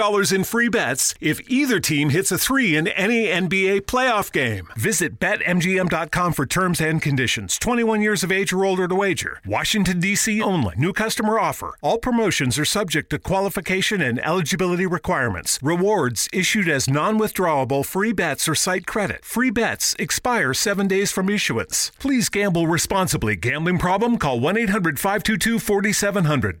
in free bets if either team hits a three in any NBA playoff game. Visit BetMGM.com for terms and conditions. 21 years of age or older to wager. Washington, D.C. only. New customer offer. All promotions are subject to qualification and eligibility requirements. Rewards issued as non withdrawable free bets or site credit. Free bets expire seven days from issuance. Please gamble responsibly. Gambling problem? Call 1 800 522 4700.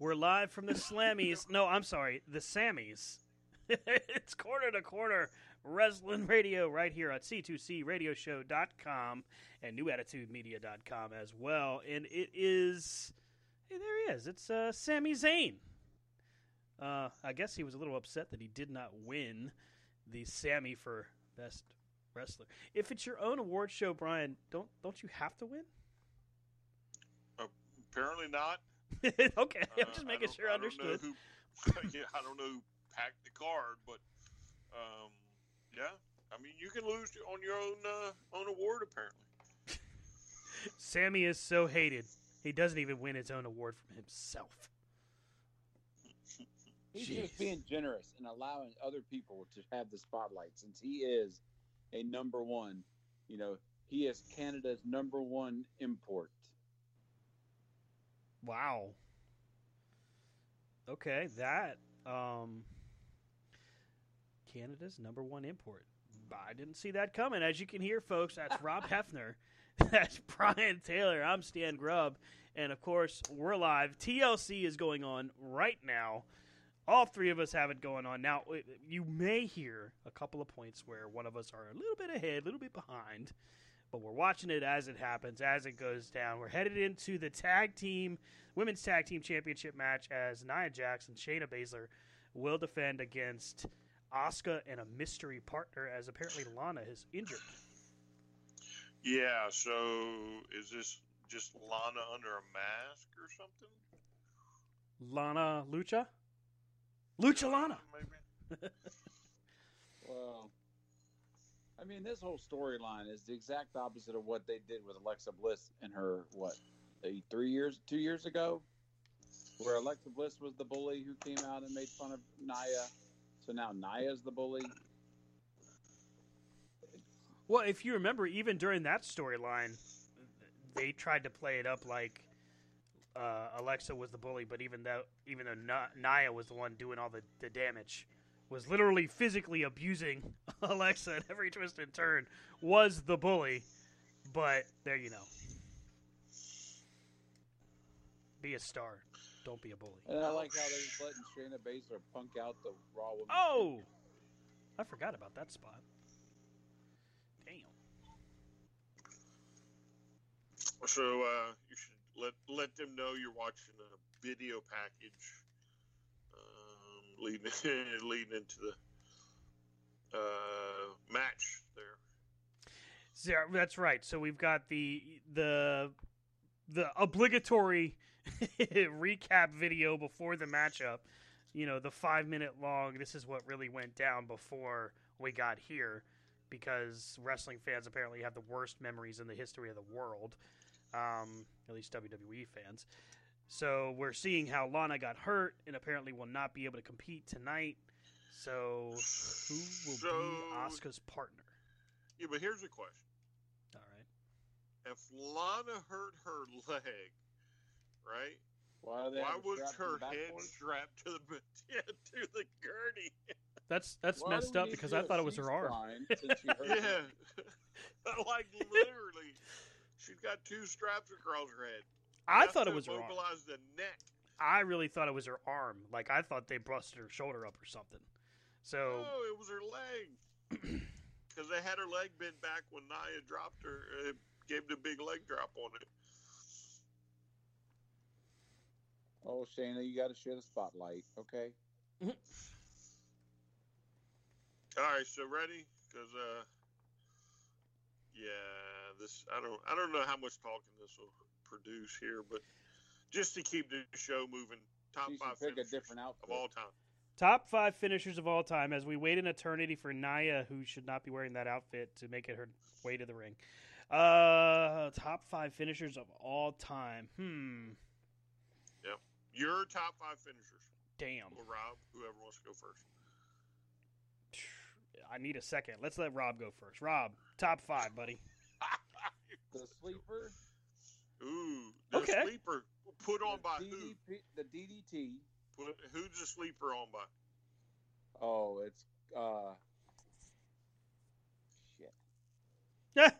We're live from the Slammies. No, I'm sorry, the Sammies. it's corner to corner wrestling radio right here at c2cradioshow.com and newattitudemedia.com as well. And it is, hey, there he is. It's uh, Sami Zayn. Uh, I guess he was a little upset that he did not win the Sammy for best wrestler. If it's your own award show, Brian, don't don't you have to win? Apparently not. okay, I'm Uh, just making don't- sure I I don't understood. who- yeah, I don't know who packed the card, but um, yeah, I mean you can lose on your own uh, own award apparently. Sammy is so hated. He doesn't even win his own award from himself. He's Jeez. just being generous and allowing other people to have the spotlight since he is a number one. You know, he is Canada's number one import. Wow. Okay, that um Canada's number one import. I didn't see that coming. As you can hear, folks, that's Rob Hefner. That's Brian Taylor. I'm Stan Grubb. And of course, we're live. TLC is going on right now. All three of us have it going on. Now, you may hear a couple of points where one of us are a little bit ahead, a little bit behind, but we're watching it as it happens, as it goes down. We're headed into the tag team, women's tag team championship match as Nia Jax and Shayna Baszler will defend against Asuka and a mystery partner, as apparently Lana is injured. Yeah, so is this just Lana under a mask or something? Lana Lucha? Lucha Lana! Maybe. Well, I mean, this whole storyline is the exact opposite of what they did with Alexa Bliss in her what, three years, two years ago, where Alexa Bliss was the bully who came out and made fun of Nia. So now Nia's the bully. Well, if you remember, even during that storyline, they tried to play it up like uh, Alexa was the bully, but even though even though Na- Nia was the one doing all the, the damage, was literally physically abusing Alexa at every twist and turn, was the bully. But there you know. Be a star. Don't be a bully. And I like how they're just letting Shayna Baszler punk out the Raw Women's Oh! I forgot about that spot. Damn. So uh, you should let let them know you're watching a video package leading leading into the uh, match there. So, that's right. So we've got the the the obligatory recap video before the matchup. You know, the five minute long. This is what really went down before we got here, because wrestling fans apparently have the worst memories in the history of the world. Um, at least WWE fans. So we're seeing how Lana got hurt and apparently will not be able to compete tonight. So who will So- be Asuka's partner? Yeah, but here's the question: All right. If Lana hurt her leg, right? Why, Why was her head backboard? strapped to the yeah, to the gurney? That's that's Why messed up because I thought it was her arm. Since she hurt Yeah, like literally, she's got two straps across her head. I Enough thought it was her arm. The neck. I really thought it was her arm. Like I thought they busted her shoulder up or something. So No, it was her leg. Because they had her leg bent back when Nia dropped her, uh, gave the big leg drop on it. Oh, Shayna, you got to share the spotlight, okay? All right, so ready? Because uh, yeah, this I don't I don't know how much talking this will produce here, but just to keep the show moving, top She five should pick a finishers different of all time. top five finishers of all time as we wait an eternity for Nia, who should not be wearing that outfit to make it her way to the ring. Uh, top five finishers of all time. Hmm. Yep. Your top five finishers, Damn. or Rob, whoever wants to go first. I need a second. Let's let Rob go first. Rob, top five, buddy. The sleeper, Ooh, the Okay. sleeper put on the, by who? The DDT. Put, who's the sleeper on by? Oh, it's uh, shit. Yeah.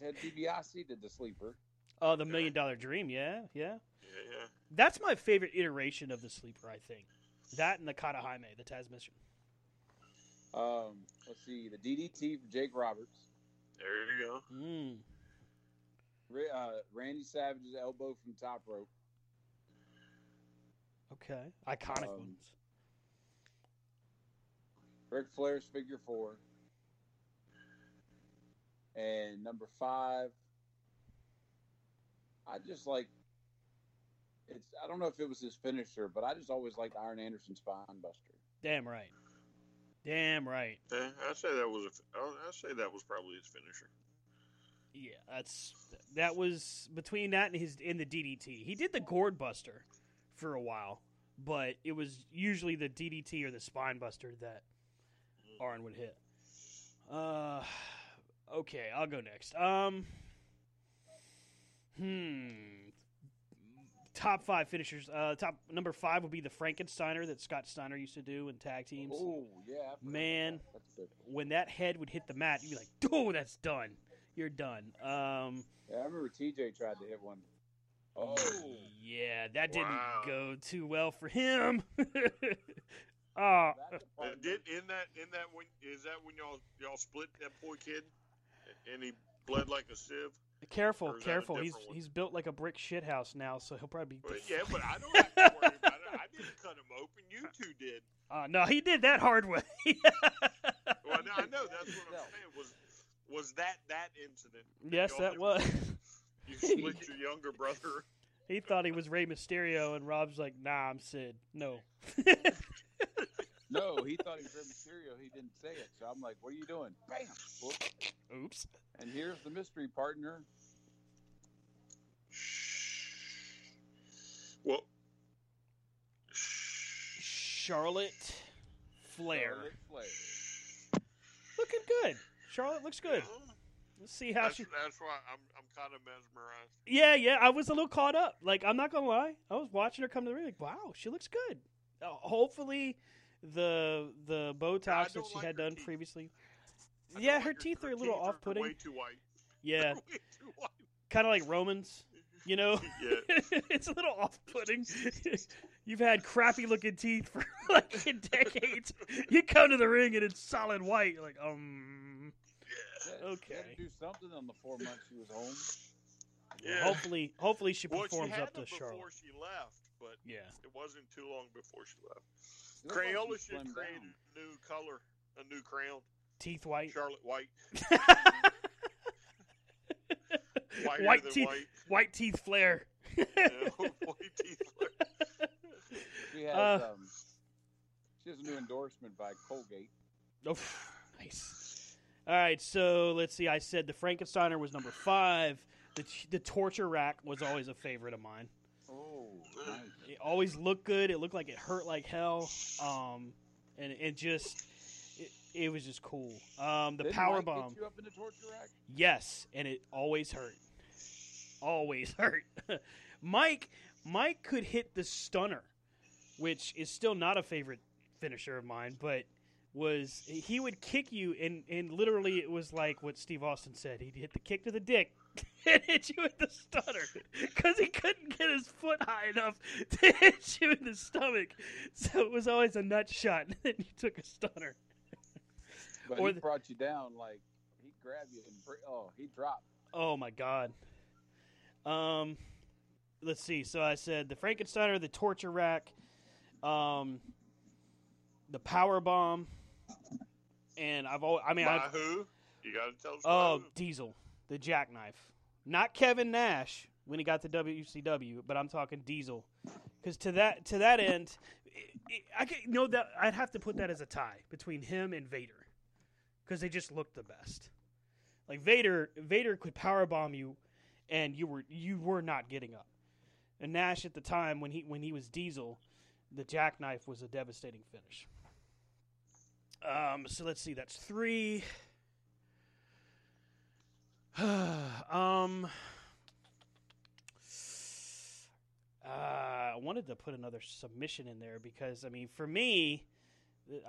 Ted DiBiase did the sleeper. Oh, the Million Dollar Dream. Yeah, yeah. Yeah, yeah. That's my favorite iteration of the sleeper. I think that and the Katahajime, the Tazmission. Um, let's see, the DDT for Jake Roberts. There you go. Mm. Ra- Randy Savage's elbow from top rope. Okay, iconic Um, ones. Ric Flair's figure four. And number five, I just like it's. I don't know if it was his finisher, but I just always liked Arn Anderson's spine buster. Damn right. Damn right. Yeah, I say that was a. I say that was probably his finisher. Yeah, that's that was between that and his in the DDT. He did the gourd buster for a while, but it was usually the DDT or the spine buster that Arn would hit. Uh, okay, I'll go next. Um, hmm. Top five finishers. Uh, top number five would be the Frankensteiner that Scott Steiner used to do in tag teams. Oh yeah, I forgot about Man. that. that's. When that head would hit the mat, you'd be like, "Oh, that's done. You're done." Um, Yeah, I remember TJ tried to hit one. Oh, Yeah, that didn't Wow. go too well for him. oh, Uh, did in that in that when is that when y'all y'all split that poor kid, and he bled like a sieve? careful, Or is that a careful. He's one? he's built like a brick shithouse now, so he'll probably be. Well, yeah, but I don't have to worry about it. I didn't cut him open. You two did. Uh, no, he did that hard way. Well, no, I know that's what I'm saying. Was was that that incident? yes, that was. You split your younger brother. he thought he was Rey Mysterio, and Rob's like, "Nah, I'm Sid. No." no, he thought he was Rey Mysterio. He didn't say it, so I'm like, "What are you doing?" Bam. Whoop. Oops. And here's the mystery partner. Well, Charlotte Flair. Charlotte Flair. Looking good. Charlotte looks good. Let's see how That's, she. that's why I'm I'm kind of mesmerized. Yeah, yeah. I was a little caught up. Like I'm not gonna lie, I was watching her come to the ring. Like, wow, she looks good. Uh, hopefully, the the Botox I that she like had done teeth. previously. I Yeah, her like teeth are a little off-putting. Way too white. Yeah, too white. kind of like Romans. You know, Yeah. it's a little off-putting. You've had crappy-looking teeth for like decades. You come to the ring and it's solid white. You're like, um, She had- She Okay. had to do something on the four months she was home. Yeah. hopefully, hopefully she well, performs she up to before Charlotte. she left, but Yeah. it wasn't too long before she left. It looked like she Crayola should create down. a new color, a new crown. Teeth white. Charlotte White, white teeth. white. White teeth flare. You white teeth. She has Uh, um, she has a new endorsement by Colgate. Oh, nice. All right, so let's see. I said the Frankensteiner was number five. The the torture rack was always a favorite of mine. Oh, nice. It always looked good. It looked like it hurt like hell. Um, and it just it, it was just cool. Um, the Didn't power Mike bomb. Get you up in the torture rack? Yes, and it always hurt. Always hurt. Mike Mike could hit the stunner, which is still not a favorite finisher of mine, but was he would kick you and and literally it was like what Steve Austin said. He'd hit the kick to the dick and hit you with the stunner because he couldn't get his foot high enough to hit you in the stomach. So it was always a nut shot, and then you took a stunner. But Or he the- brought you down like he grabbed you and oh he dropped. Oh my god. Um, let's see. So I said the Frankensteiner, the torture rack, um, the power bomb, and I've always. I mean, By I who? You got to tell us. oh. Diesel, the jackknife, not Kevin Nash when he got to WCW, but I'm talking Diesel, because to that to that end, it, it, I could, you know that I'd have to put that as a tie between him and Vader, because they just looked the best. Like Vader, Vader could power bomb you, and you were you were not getting up. And Nash at the time when he when he was Diesel, the jackknife was a devastating finish. Um, so let's see, that's three. um, uh, I wanted to put another submission in there because I mean, for me,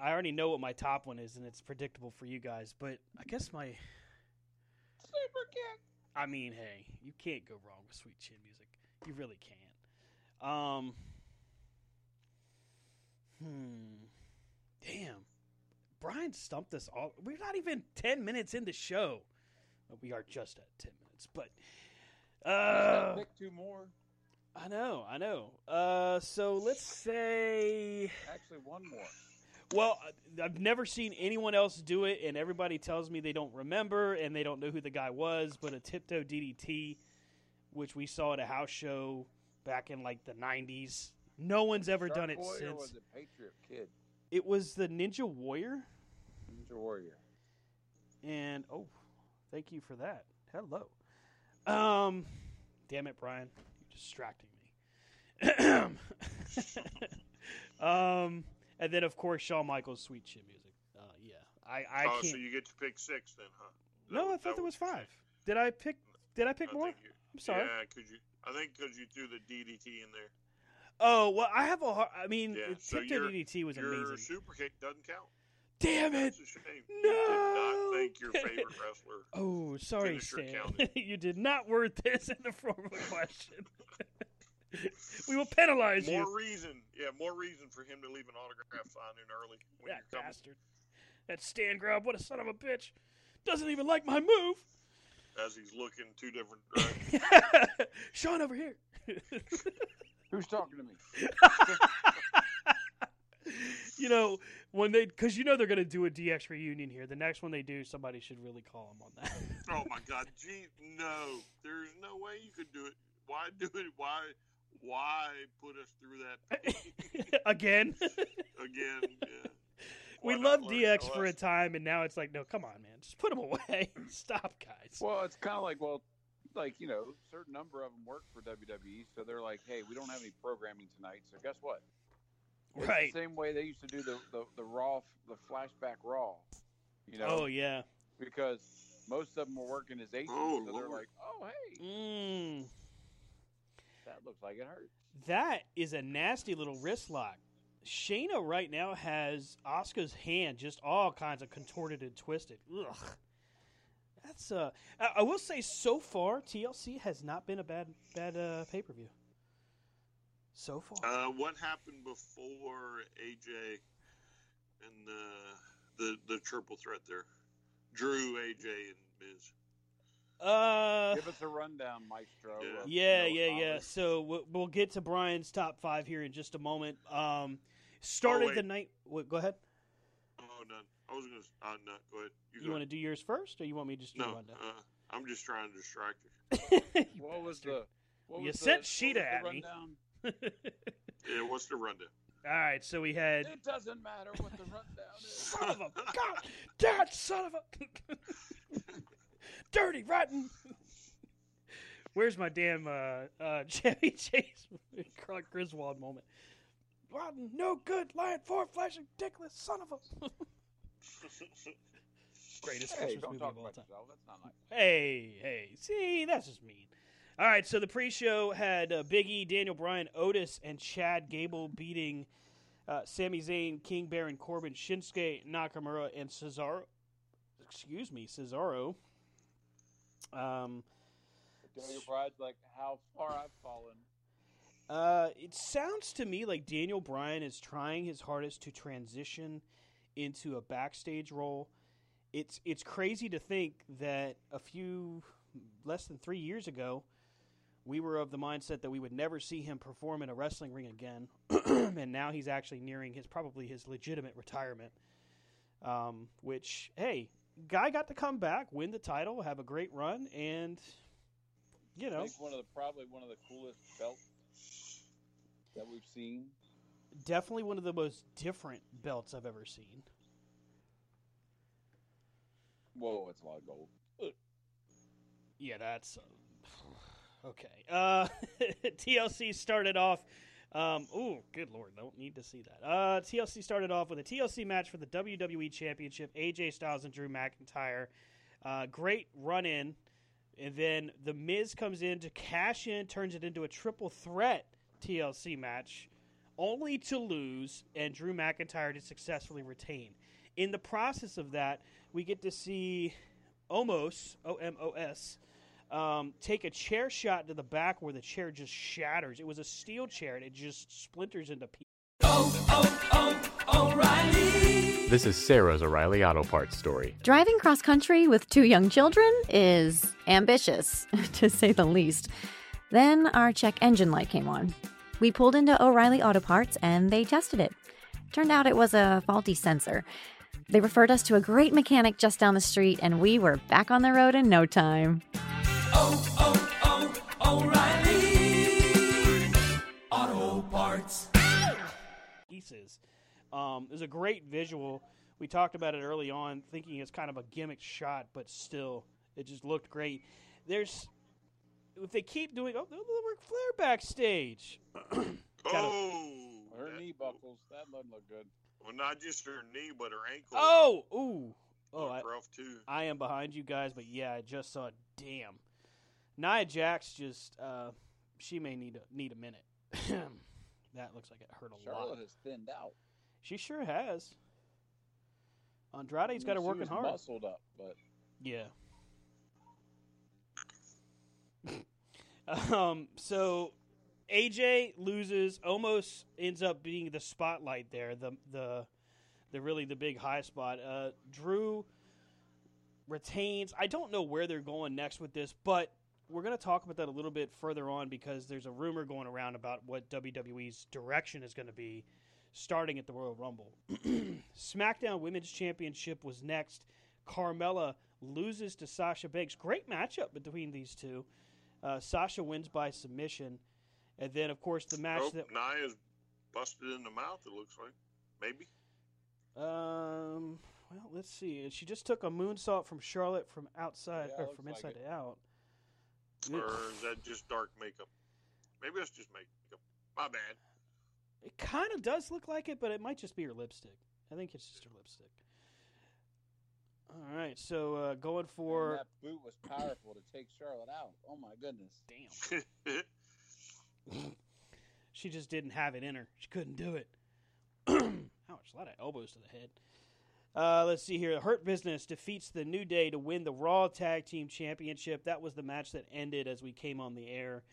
I already know what my top one is, and it's predictable for you guys. But I guess my Super kick. I mean, hey, you can't go wrong with Sweet Chin music. You really can't. Um, hmm. Damn. Brian stumped us all. We're not even 10 minutes in the show. We are just at 10 minutes, but. Uh, pick two more. I know, I know. Uh, so let's say. Actually, one more. Well, I- I've never seen anyone else do it, and everybody tells me they don't remember and they don't know who the guy was. But a tiptoe DDT, which we saw at a house show back in like the '90s, no one's ever Shark done it Boy Or since. was it Patriot Kid? It was the Ninja Warrior, Ninja Warrior. and oh, thank you for that. Hello. Um, damn it, Brian, you're distracting me. um, and then of course Shawn Michaels' Sweet Chin music. Uh, yeah, I I oh, can't. so you get to pick six then, huh? That No, I thought there was five. Did I pick? Did I pick I more? you- I'm sorry. Yeah, because you. I think because you threw the DDT in there. Oh well, I have a. har- I mean, Yeah, so your- DDT was Your amazing. super kick doesn't count. Damn it! Shame. You did No! not thank your favorite wrestler. Oh, sorry, Stan. you did not word this in the form of a question. we will penalize More you, More reason, yeah, more reason for him to leave an autograph sign in early when that you're bastard. That Stan Grub, what a son of a bitch! Doesn't even like my move. As he's looking two different directions. Sean over here. Who's talking to me? you know when they because you know they're gonna do a DX reunion here. The next one they do, somebody should really call them on that. oh my God, gee, no, there's no way you could do it. Why do it? Why, why put us through that Again, again? Yeah. we Why not loved DX for a time, and now it's like, no, come on, man, just put them away. Stop, guys. Well, it's kind of like well, like you know, a certain number of them work for WWE, so they're like, hey, we don't have any programming tonight, so guess what? It's right. The same way they used to do the the, the Raw, the flashback Raw. You know, Oh yeah. because most of them were working as agents, Oh, so they're Lord. like, "Oh, hey, Mm, that looks like it hurts. that is a nasty little wrist lock. Shayna right now has Asuka's hand just all kinds of contorted and twisted. Ugh. That's uh. I, I will say so far TLC has not been a bad bad uh, pay per view. So far. Uh, what happened before AJ and the the the triple threat there? Drew, AJ, and Miz. Uh. Give us a rundown, Maestro. Yeah. of, Yeah, you know, yeah, yeah. So we'll, we'll get to Brian's top five here in just a moment. Um, started Oh, the night. What, go ahead. Oh, none. I was gonna. Uh, no, go ahead. You, You want to do yours first, or you want me to just do No, a uh, I'm just trying to distract you. You What was the? What You was sent the, Sheeta what was at the me. rundown? Yeah, what's the rundown? All right, so we had It doesn't matter what the rundown is. son of a god, dad, son of a dirty rotten. Where's my damn uh, uh, Chevy Chase Clark Griswold moment? Rotten, no good, lying, four flashing, dickless son of a. Greatest Hey, Christmas movie of all time. yourself. That's not nice. Hey, hey, see, that's just mean. All right, so the pre-show had uh, Big E, Daniel Bryan, Otis, and Chad Gable beating uh, Sami Zayn, King Baron Corbin, Shinsuke Nakamura, and Cesaro. Excuse me, Cesaro. Um, Daniel Bryan's like, how far I've fallen. Uh, it sounds to me like Daniel Bryan is trying his hardest to transition into a backstage role. It's it's crazy to think that a few less than three years ago, we were of the mindset that we would never see him perform in a wrestling ring again, and now he's actually nearing his probably his legitimate retirement. Um, which hey, guy got to come back, win the title, have a great run, and you know one of the probably one of the coolest belts that we've seen. Definitely one of the most different belts I've ever seen. Whoa, it's a lot of gold. Yeah, that's uh, okay. Uh, TLC started off. Um, oh, good lord, don't need to see that. Uh, TLC started off with a TLC match for the WWE Championship. AJ Styles and Drew McIntyre. Uh, great run in, and then the Miz comes in to cash in, turns it into a triple threat TLC match, only to lose and Drew McIntyre to successfully retain. In the process of that, we get to see Omos, O M O S, um, take a chair shot to the back where the chair just shatters. It was a steel chair and it just splinters into pieces. This is Sarah's O'Reilly Auto Parts story. Driving cross country with two young children is ambitious, to say the least. Then our check engine light came on. We pulled into O'Reilly Auto Parts and they tested it. Turned out it was a faulty sensor. They referred us to a great mechanic just down the street, and we were back on the road in no time. Oh, oh, oh, O'Reilly Auto Parts. Pieces. Um, it was a great visual. We talked about it early on, thinking it's kind of a gimmick shot, but still, it just looked great. There's, if they keep doing, oh, the work Flair backstage. Oh, Her that- knee buckles. That doesn't look good. Well, not just her knee, but her ankle. Oh, ooh, oh, I, rough too. I am behind you guys, but yeah, I just saw. Damn, Nia Jax just, uh, she may need a need a minute. that looks like it hurt a Charlotte lot. has thinned out. She sure has. Andrade's I got her working was hard. Muscled up, but Yeah. Um. So AJ loses, almost ends up being the spotlight there. The the the really the big high spot. Uh, Drew retains. I don't know where they're going next with this, but we're going to talk about that a little bit further on because there's a rumor going around about what WWE's direction is going to be starting at the Royal Rumble. SmackDown Women's Championship was next. Carmella loses to Sasha Banks. Great matchup between these two. Uh, Sasha wins by submission. And then, of course, the match Oh, that. Nia's busted in the mouth. It looks like maybe. Um, well, let's see. She just took a moonsault from Charlotte from outside Yeah, or from inside it. to out. Or is that just dark makeup? Maybe that's just makeup. My bad. It kind of does look like it, but it might just be her lipstick. I think it's just her lipstick. All right, so uh, going Man, for that boot was powerful to take Charlotte out. Oh my goodness. damn. She just didn't have it in her. She couldn't do it. Ouch! A lot of elbows to the head. Uh, let's see here. Hurt Business defeats the New Day to win the Raw Tag Team Championship. That was the match that ended as we came on the air.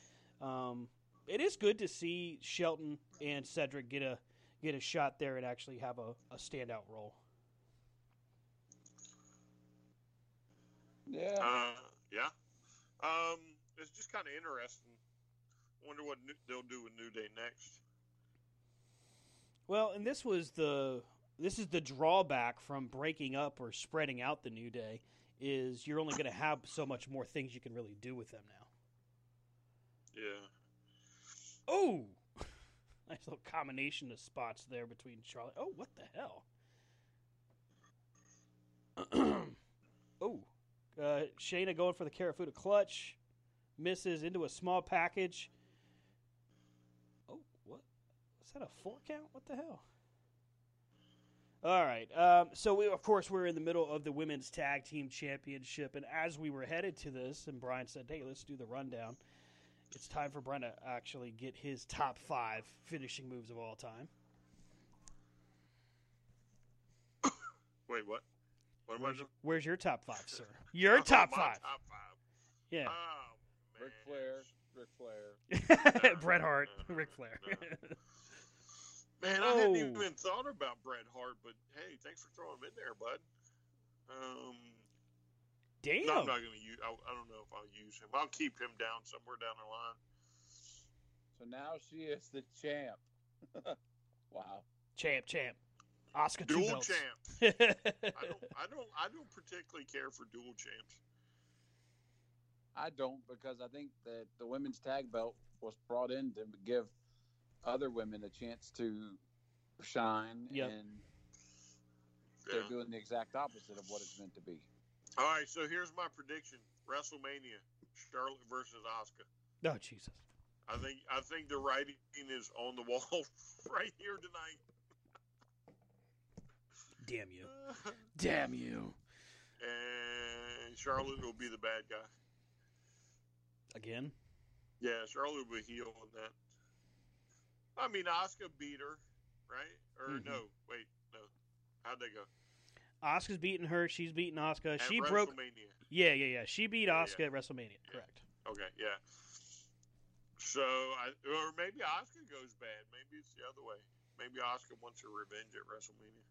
Um, it is good to see Shelton and Cedric get a get a shot there and actually have a, a standout role. Yeah. Uh, yeah. Um, it's just kind of interesting. Wonder what new, they'll do with New Day next. Well, and this was the this is the drawback from breaking up or spreading out the New Day is you're only going to have so much more things you can really do with them now. Yeah. Oh, nice little combination of spots there between Charlotte. Oh, what the hell? oh, uh, Shayna going for the Kirifuda clutch, misses into a small package. Oh, what? Is that a four count? What the hell? All right. Um, so we, of course, we're in the middle of the women's tag team championship, and as we were headed to this, and Brian said, "Hey, let's do the rundown." It's time for Brian to actually get his top five finishing moves of all time. Wait, what? What am I Where's, doing? where's your top five, sir? Your Oh, top my five. Top five. Yeah. Oh, man. Ric Flair. Ric Flair. Bret Hart, No, Ric Flair. Man, I hadn't Oh. even thought about Bret Hart, but hey, thanks for throwing him in there, bud. Um, Damn. no, I'm not going to use. I, I don't know if I'll use him. I'll keep him down somewhere down the line. So now she is the champ. wow. champ, champ. Asuka two Dual belts. champ. I don't. I don't. I don't particularly care for dual champs. I don't because I think that the women's tag belt was brought in to give other women a chance to shine, Yep. and they're doing the exact opposite of what it's meant to be. All right. So here's my prediction: WrestleMania, Charlotte versus Asuka. oh Jesus. I think. I think the writing is on the wall right here tonight. Damn you. Damn you. and Charlotte will be the bad guy. Again. Yeah, Charlotte will be heel in that. I mean, Asuka beat her, right? Or Mhm. no? Wait, no. How'd they go? Asuka's beating her. She's beating Asuka. At She broke. Yeah, yeah, yeah. She beat Asuka yeah. at WrestleMania. Yeah. Correct. Okay, yeah. So, I, or maybe Asuka goes bad. Maybe it's the other way. Maybe Asuka wants her revenge at WrestleMania.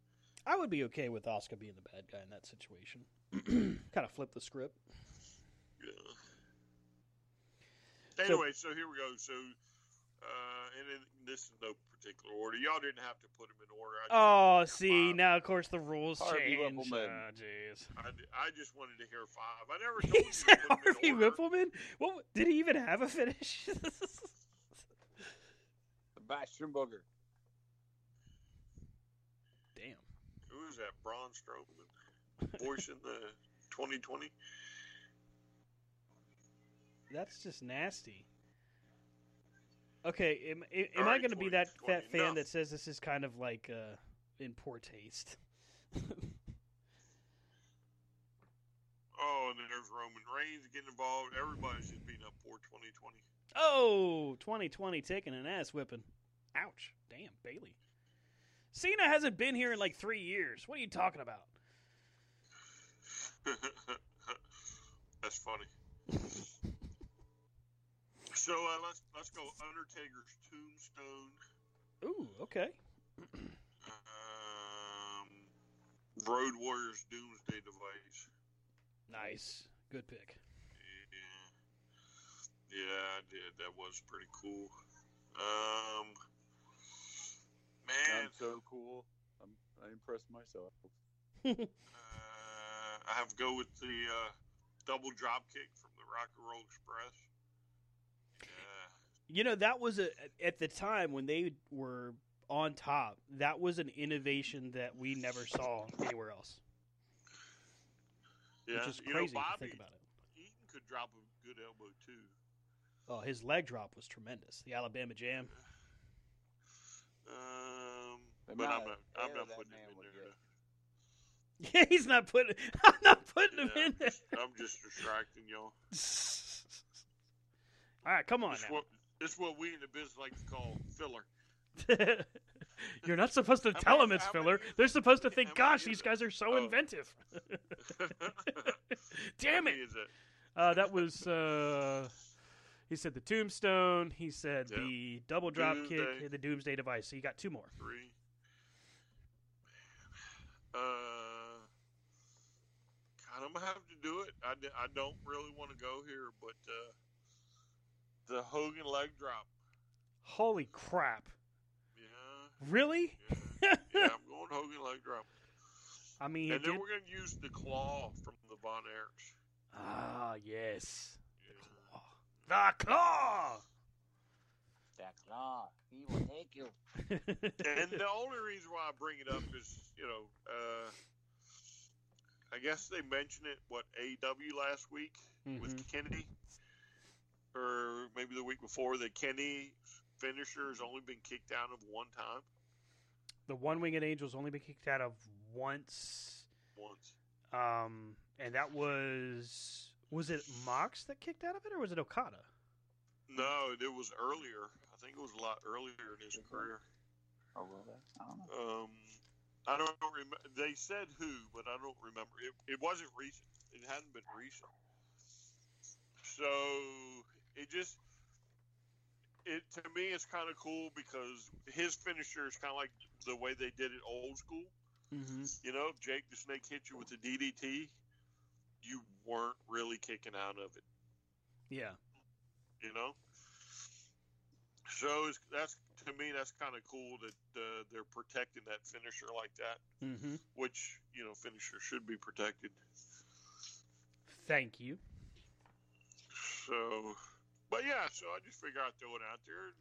I would be okay with Asuka being the bad guy in that situation. kind of flip the script. Yeah. Anyway, so, here we go. So, uh, and in, this is no particular order. Y'all didn't have to put them in order. I Oh, wanted to hear see, five. now of course the rules Harvey change. Whippleman. Oh, jeez. I, I just wanted to hear five. I never told He you said to put 'em Harvey in. Whippleman. What did he even have a finish? Sebastian Booger. Damn. Who is that? Braun Strowman voicing the 2020. That's just nasty. Okay, am, am, am I going to be that that fan no. that says this is kind of like uh, in poor taste? Oh, and then there's Roman Reigns getting involved. Everybody's just beating up poor 2020. oh, 2020 taking an ass whipping. Ouch. Damn, Bayley. Cena hasn't been here in like three years. What are you talking about? That's funny. so uh, let's let's go Undertaker's Tombstone, Ooh, okay. um, Road Warriors Doomsday Device. Nice. Good pick. Yeah, yeah, I did. That was pretty cool. Um, man, I'm so cool. I'm, I impressed myself. uh, I have to go with the uh, double drop kick from the Rock and Roll Express. Yeah. You know, that was a at the time when they were on top. That was an innovation that we never saw anywhere else, Yeah, which is you crazy know, to Bobby think about it. Eaton could drop a good elbow too. Oh, his leg drop was tremendous. The Alabama Jam. Um, but I'm not, I'm not putting him in there. Yeah, he's not putting. I'm not putting him in there. I'm just distracting y'all. All right, come on This now. what this what we in the business like to call filler. You're not supposed to tell many- them it's how many filler. They're supposed to think, many "Gosh, is these guys are so Oh. inventive." Damn How many it! Is it? Uh, that was. Uh, he said the tombstone. He said Yep. the double drop kick, Doomsday. and the doomsday device. So you got two more. Three. Uh, God, I'm gonna have to do it. I, I don't really want to go here, but uh, the Hogan leg drop. Holy crap! Yeah, Really? yeah, yeah. I'm going Hogan leg drop, I mean, and then did- we're gonna use the claw from the Von Erichs. ah, yes. The claw. The claw, he will take you. and the only reason why I bring it up is, you know, uh, I guess they mentioned it what AW last week with Mhm. Kenny, or maybe the week before that Kennedy finisher has only been kicked out of one time, the one winged angel's only been kicked out of once, once. um, and that was was it Mox that kicked out of it, or was it Okada? No, it was earlier. I think it was a lot earlier in his career. Oh, well, that, I don't know. Um, I don't remember. They said who, but I don't remember. It, it wasn't recent. It hadn't been recent. So it just it to me it's kind of cool because his finisher is kind of like the way they did it old school. Mm-hmm. You know, if Jake the Snake hit you with the DDT, you weren't really kicking out of it. Yeah. You know. So that's to me that's kind of cool that uh, they're protecting that finisher like that. Mm-hmm. which you know finisher should be protected. Thank you. So, but yeah, so I just figure I'd throw it out there.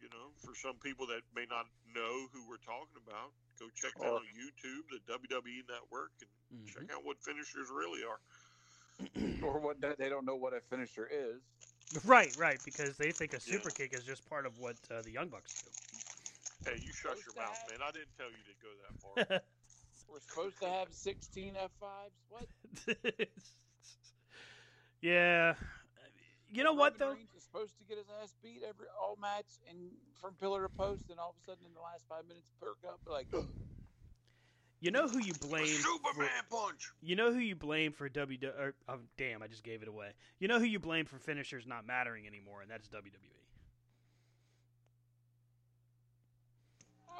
You know, for some people that may not know who we're talking about, go check that Or- on YouTube, the WWE Network, and Mhm. check out what finishers really are. Or what they don't know what a finisher is. Right, right, because they think a Yeah. super kick is just part of what uh, the Young Bucks do. Hey, you shut your mouth, have- man. I didn't tell you to go that far. We're supposed to have 16 F5s. What? yeah. You know what though? Reigns is supposed to get his ass beat every all match and from pillar to post, and all of a sudden in the last five minutes perk up like, You know who you blame? for- Superman punch. You know who you blame for W? Or, er, oh, damn! I just gave it away. You know who you blame for finishers not mattering anymore, and that's. WWE.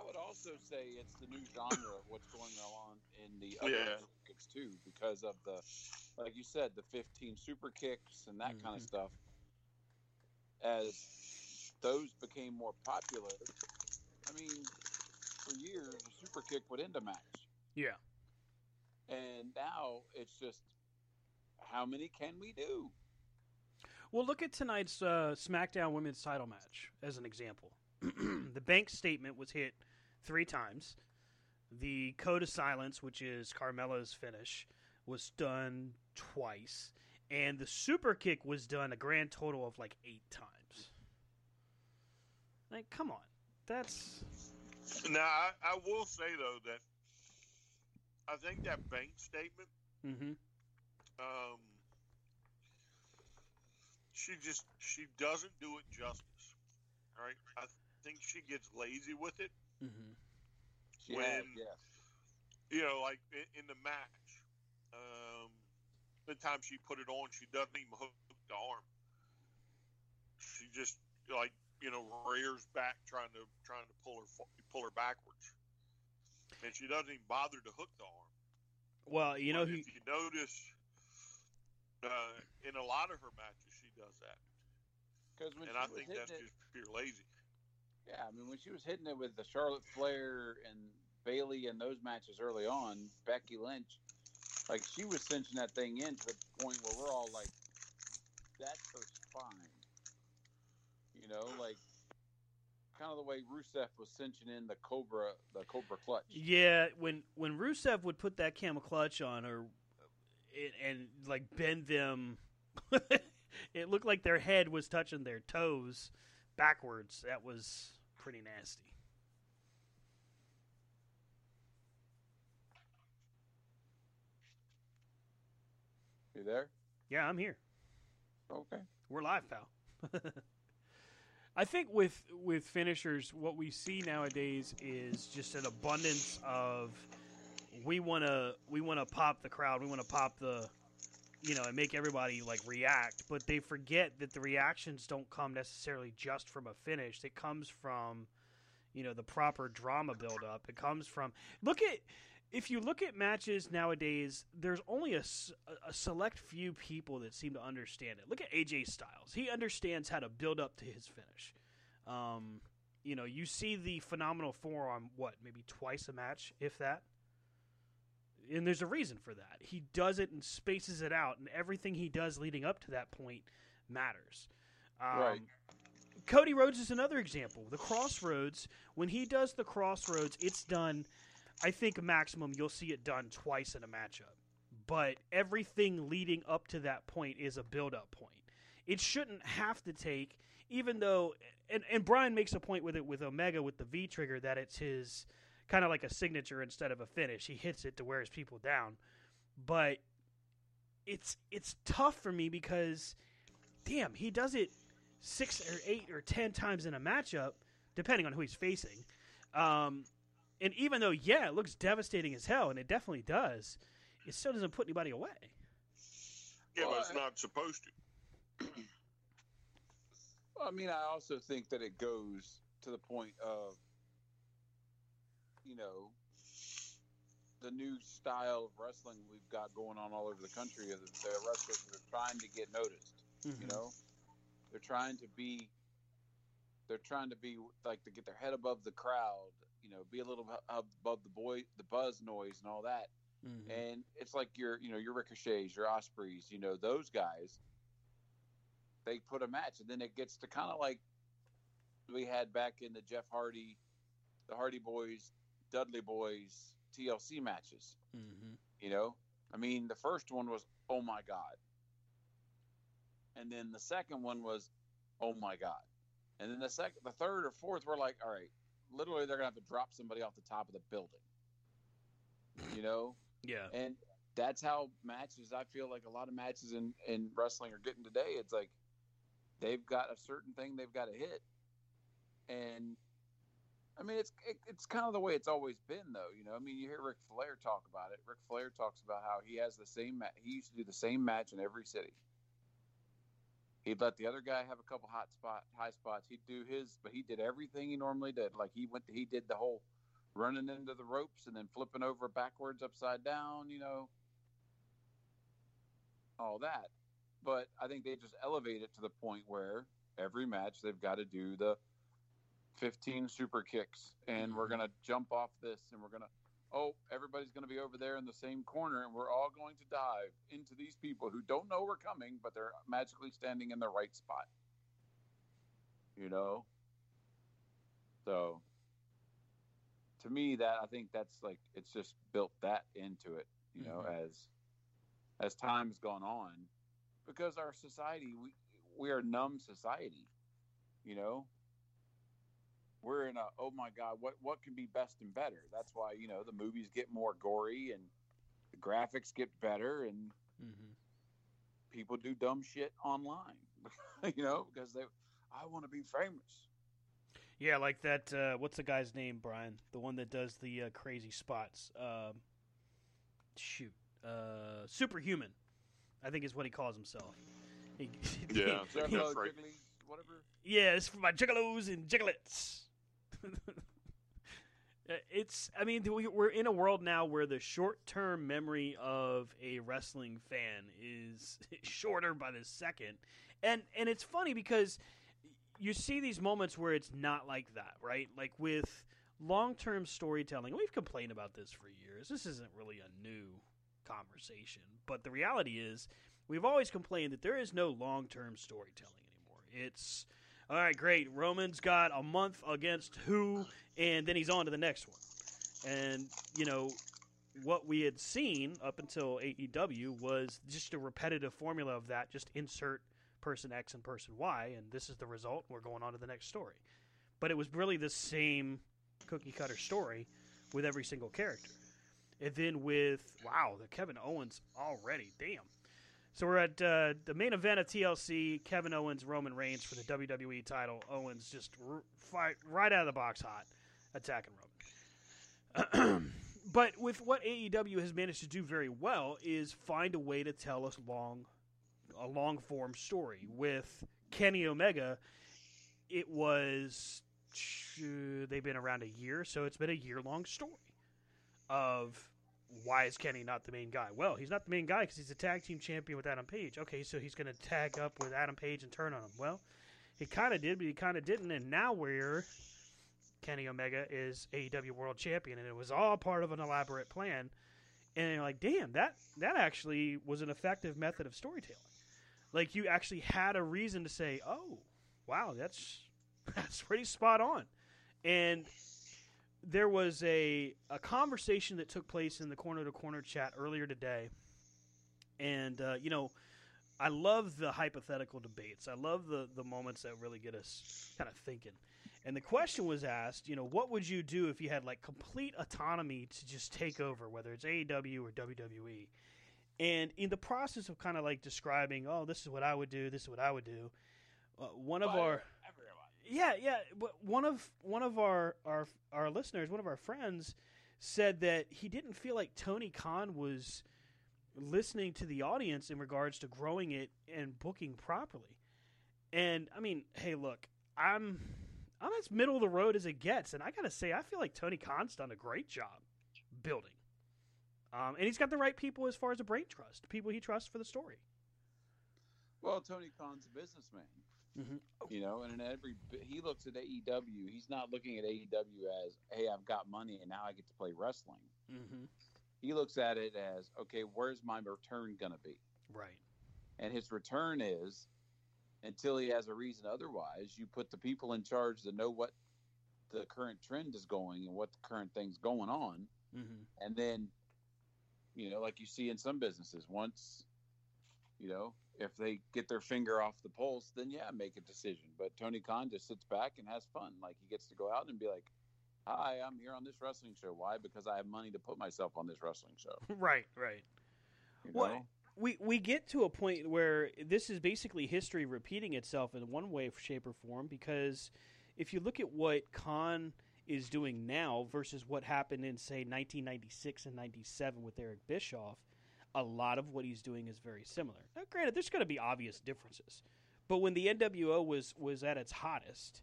I would also say it's the new genre of what's going on in the other Yeah. super kicks too, because of the, like you said, the 15 super kicks and that mm-hmm. kind of stuff. As those became more popular, I mean, for years a super kick would end a match, Yeah. and now it's just how many can we do? Well, look at tonight's uh, SmackDown Women's Title match as an example. the bank statement was hit three times. The code of silence, which is Carmella's finish, was done twice, and the super kick was done a grand total of like eight times. Like, come on, that's Now, I, I will say though that I think that bank statement mm-hmm. um, she just she doesn't do it justice. All right, I think she gets lazy with it. Mm-hmm. She When- has, yes. You know, like in, in the match, um, the time she put it on, she doesn't even hook the arm. She just like you know rears back trying to trying to pull her pull her backwards, and she doesn't even bother to hook the arm. Well, you know But who if you notice, uh, in a lot of her matches, she does that, Because when and she I was think that's it, just pure lazy. Yeah, I mean, when she was hitting it with the Charlotte Flair and Bayley in those matches early on, Becky Lynch, like she was cinching that thing in to the point where we're all like, "That's her spine," you know, like kind of the way Rusev was cinching in the Cobra, the Cobra clutch. Yeah, when when Rusev would put that camel clutch on her, and, and like bend them, it looked like their head was touching their toes backwards. That was pretty nasty. You there? Yeah, I'm here. Okay. We're live, pal. I think with with finishers, what we see nowadays is just an abundance of we want to we want to pop the crowd, we want to pop the you know, and make everybody like react, but they forget that the reactions don't come necessarily just from a finish. It comes from you know the proper drama build up. It comes from look at if you look at matches nowadays, there's only a, a select few people that seem to understand it. Look at AJ Styles. He understands how to build up to his finish. Um, you know, you see the phenomenal forearm, what, maybe twice a match, if that? And there's a reason for that. He does it and spaces it out, and everything he does leading up to that point matters. Um, Right. Cody Rhodes is another example. The Crossroads, when he does the Crossroads, it's done I think maximum you'll see it done twice in a matchup. But everything leading up to that point is a build up point. It shouldn't have to take, even though, and, and Brian makes a point with it with Omega with the V trigger that it's his kind of like a signature instead of a finish. He hits it to wear his people down. But it's it's tough for me because, damn, he does it six or eight or ten times in a matchup, depending on who he's facing. Um, and even though, yeah, it looks devastating as hell, and it definitely does, it still doesn't put anybody away. Yeah, Well, but it's I- not supposed to. Well, I mean, I also think that it goes to the point of, you know, the new style of wrestling we've got going on all over the country. Of the, the wrestlers are trying to get noticed. You mm-hmm. know, they're trying to be. They're trying to be like to get their head above the crowd. You know, be a little above the boy, the buzz noise, and all that. Mhm. And it's like your, you know, your ricochets, your Ospreays, you know, those guys. They put a match, and then it gets to kind of like we had back in the Jeff Hardy, the Hardy Boys, Dudley Boys TLC matches. Mhm. You know, I mean, the first one was oh my god, and then the second one was oh my god, and then the second, the third or fourth were like, all right, literally they're gonna have to drop somebody off the top of the building. You know, Yeah. and that's how matches. I feel like a lot of matches in in wrestling are getting today. It's like they've got a certain thing they've got to hit, and I mean it's it, it's kind of the way it's always been though. You know, I mean you hear Ric Flair talk about it. Ric Flair talks about how he has the same. Ma- he used to do the same match in every city. He'd let the other guy have a couple hot spot, high spots. He'd do his, but he did everything he normally did. Like he went, he did the whole running into the ropes and then flipping over backwards, upside down. You know, all that. But I think they just elevate it to the point where every match they've got to do the 15 super kicks, and we're mm-hmm. gonna jump off this, and we're gonna. Oh, everybody's going to be over there in the same corner, and we're all going to dive into these people who don't know we're coming, but they're magically standing in the right spot. You know? So, to me, that I think that's like it's just built that into it, you know, mm-hmm. as as time's gone on, because our society we we are numb society, you know. We're in a oh my god, what what can be best and better? That's why you know the movies get more gory and the graphics get better and Mhm. people do dumb shit online, you know, because they I want to be famous. Yeah, like that. Uh, what's the guy's name, Brian? The one that does the uh, crazy spots. Um, shoot, uh, superhuman. I think is what he calls himself. He, Yeah. Juggalos, That's right. whatever. yeah, it's for my juggalos and jigglettes. Uh, it's. I mean, we're in a world now where the short-term memory of a wrestling fan is shorter by the second, and and it's funny because you see these moments where it's not like that, right? Like with long-term storytelling. We've complained about this for years. This isn't really a new conversation, but the reality is we've always complained that there is no long-term storytelling anymore. It's all right, great. Roman's got a month against who, and then he's on to the next one. And you know what we had seen up until AEW was just a repetitive formula of that. Just insert person X and person Y, and this is the result. We're going on to the next story. But it was really the same cookie cutter story with every single character. And then with wow, the Kevin Owens already, damn. So we're at uh, the main event of TLC: Kevin Owens, Roman Reigns for the WWE title. Owens just r- fight right out of the box hot, attacking Roman. but with what AEW has managed to do very well is find a way to tell us long, a long form story. With Kenny Omega, it was they've been around a year, so it's been a year long story of why is Kenny not the main guy? Well, he's not the main guy because he's a tag team champion with Adam Page. Okay, so he's going to tag up with Adam Page and turn on him. Well, he kind of did, but he kind of didn't. And now we're Kenny Omega is AEW World Champion, and it was all part of an elaborate plan. And you're like, damn, that that actually was an effective method of storytelling. Like you actually had a reason to say, oh, wow, that's that's pretty spot on. And there was a a conversation that took place in the corner to corner chat earlier today, and uh, you know, I love the hypothetical debates. I love the the moments that really get us kind of thinking. And the question was asked, you know, what would you do if you had like complete autonomy to just take over, whether it's AEW or WWE? And in the process of kind of like describing, oh, this is what I would do, this is what I would do, uh, one of Fire our yeah, yeah. One of one of our, our our listeners, one of our friends, said that he didn't feel like Tony Khan was listening to the audience in regards to growing it and booking properly. And I mean, hey, look, I'm I'm as middle of the road as it gets, and I gotta say, I feel like Tony Khan's done a great job building. Um, and he's got the right people as far as a brain trust, people he trusts for the story. Well, Tony Khan's a businessman. Mm-hmm. You know, and in every he looks at AEW, he's not looking at AEW as, "Hey, I've got money and now I get to play wrestling." Mm-hmm. He looks at it as, "Okay, where's my return going to be?" Right. And his return is, until he has a reason otherwise, you put the people in charge to know what the current trend is going and what the current thing's going on, mm-hmm. and then, you know, like you see in some businesses, once, you know, if they get their finger off the pulse, then yeah, make a decision. But Tony Khan just sits back and has fun. Like he gets to go out and be like, "Hi, I'm here on this wrestling show. Why? Because I have money to put myself on this wrestling show." right, right. You know? Well, we we get to a point where this is basically history repeating itself in one way, shape, or form. Because if you look at what Khan is doing now versus what happened in say 1996 and 97 with Eric Bischoff a lot of what he's doing is very similar. Now, granted, there's going to be obvious differences, but when the NWO was was at its hottest,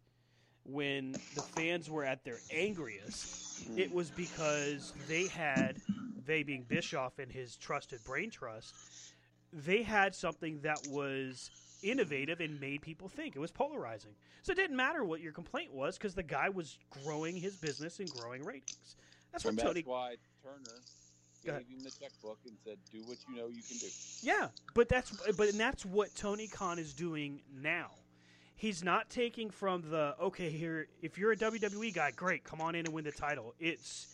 when the fans were at their angriest, it was because they had, they being Bischoff and his trusted brain trust, they had something that was innovative and made people think. It was polarizing. So it didn't matter what your complaint was because the guy was growing his business and growing ratings. That's what Tony. That's why Turner gave him the checkbook and said, "Do what you know you can do." Yeah, but that's but and that's what Tony Khan is doing now. He's not taking from the okay here. If you're a WWE guy, great, come on in and win the title. It's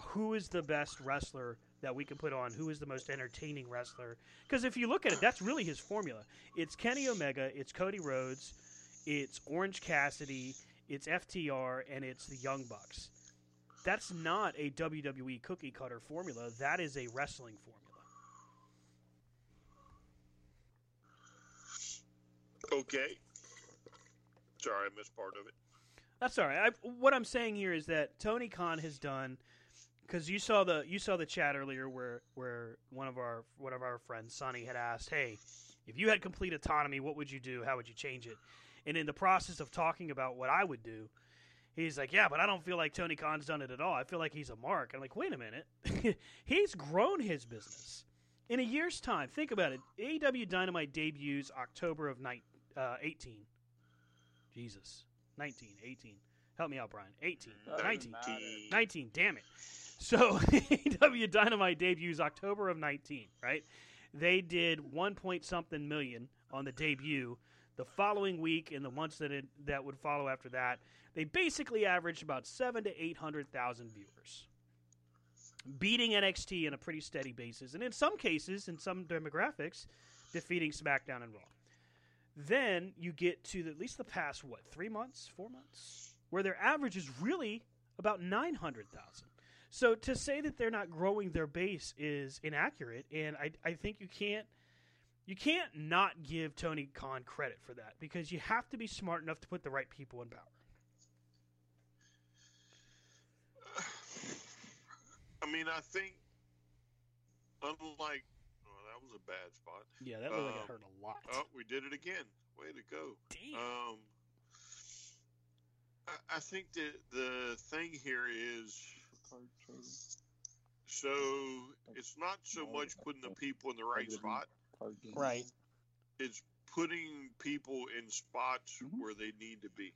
who is the best wrestler that we can put on? Who is the most entertaining wrestler? Because if you look at it, that's really his formula. It's Kenny Omega, it's Cody Rhodes, it's Orange Cassidy, it's FTR, and it's the Young Bucks that's not a WWE cookie cutter formula. That is a wrestling formula. Okay. Sorry, I missed part of it. That's all right. I, what I'm saying here is that Tony Khan has done because you saw the you saw the chat earlier where where one of our one of our friends Sonny had asked, "Hey, if you had complete autonomy, what would you do? How would you change it?" And in the process of talking about what I would do, he's like, yeah, but I don't feel like Tony Khan's done it at all. I feel like he's a mark. I'm like, wait a minute. he's grown his business. In a year's time, think about it. AEW Dynamite debuts October of ni- uh, 18. Jesus. 19, 18. Help me out, Brian. 18. 19. 19. Damn it. So AEW Dynamite debuts October of 19, right? They did 1 point something million on the debut. The following week and the months that it, that would follow after that, they basically averaged about seven to eight hundred thousand viewers, beating NXT in a pretty steady basis, and in some cases, in some demographics, defeating SmackDown and Raw. Then you get to the, at least the past what three months, four months, where their average is really about nine hundred thousand. So to say that they're not growing their base is inaccurate, and I, I think you can't You can't not give Tony Khan credit for that because you have to be smart enough to put the right people in power. I mean, I think, unlike, oh, that was a bad spot. Yeah, that really got Um, hurt a lot. Oh, we did it again. Way to go. Damn. Um, I, I think that the thing here is so it's not so much putting the people in the right spot; card games. Right. it's putting people in spots Mhm. where they need to be.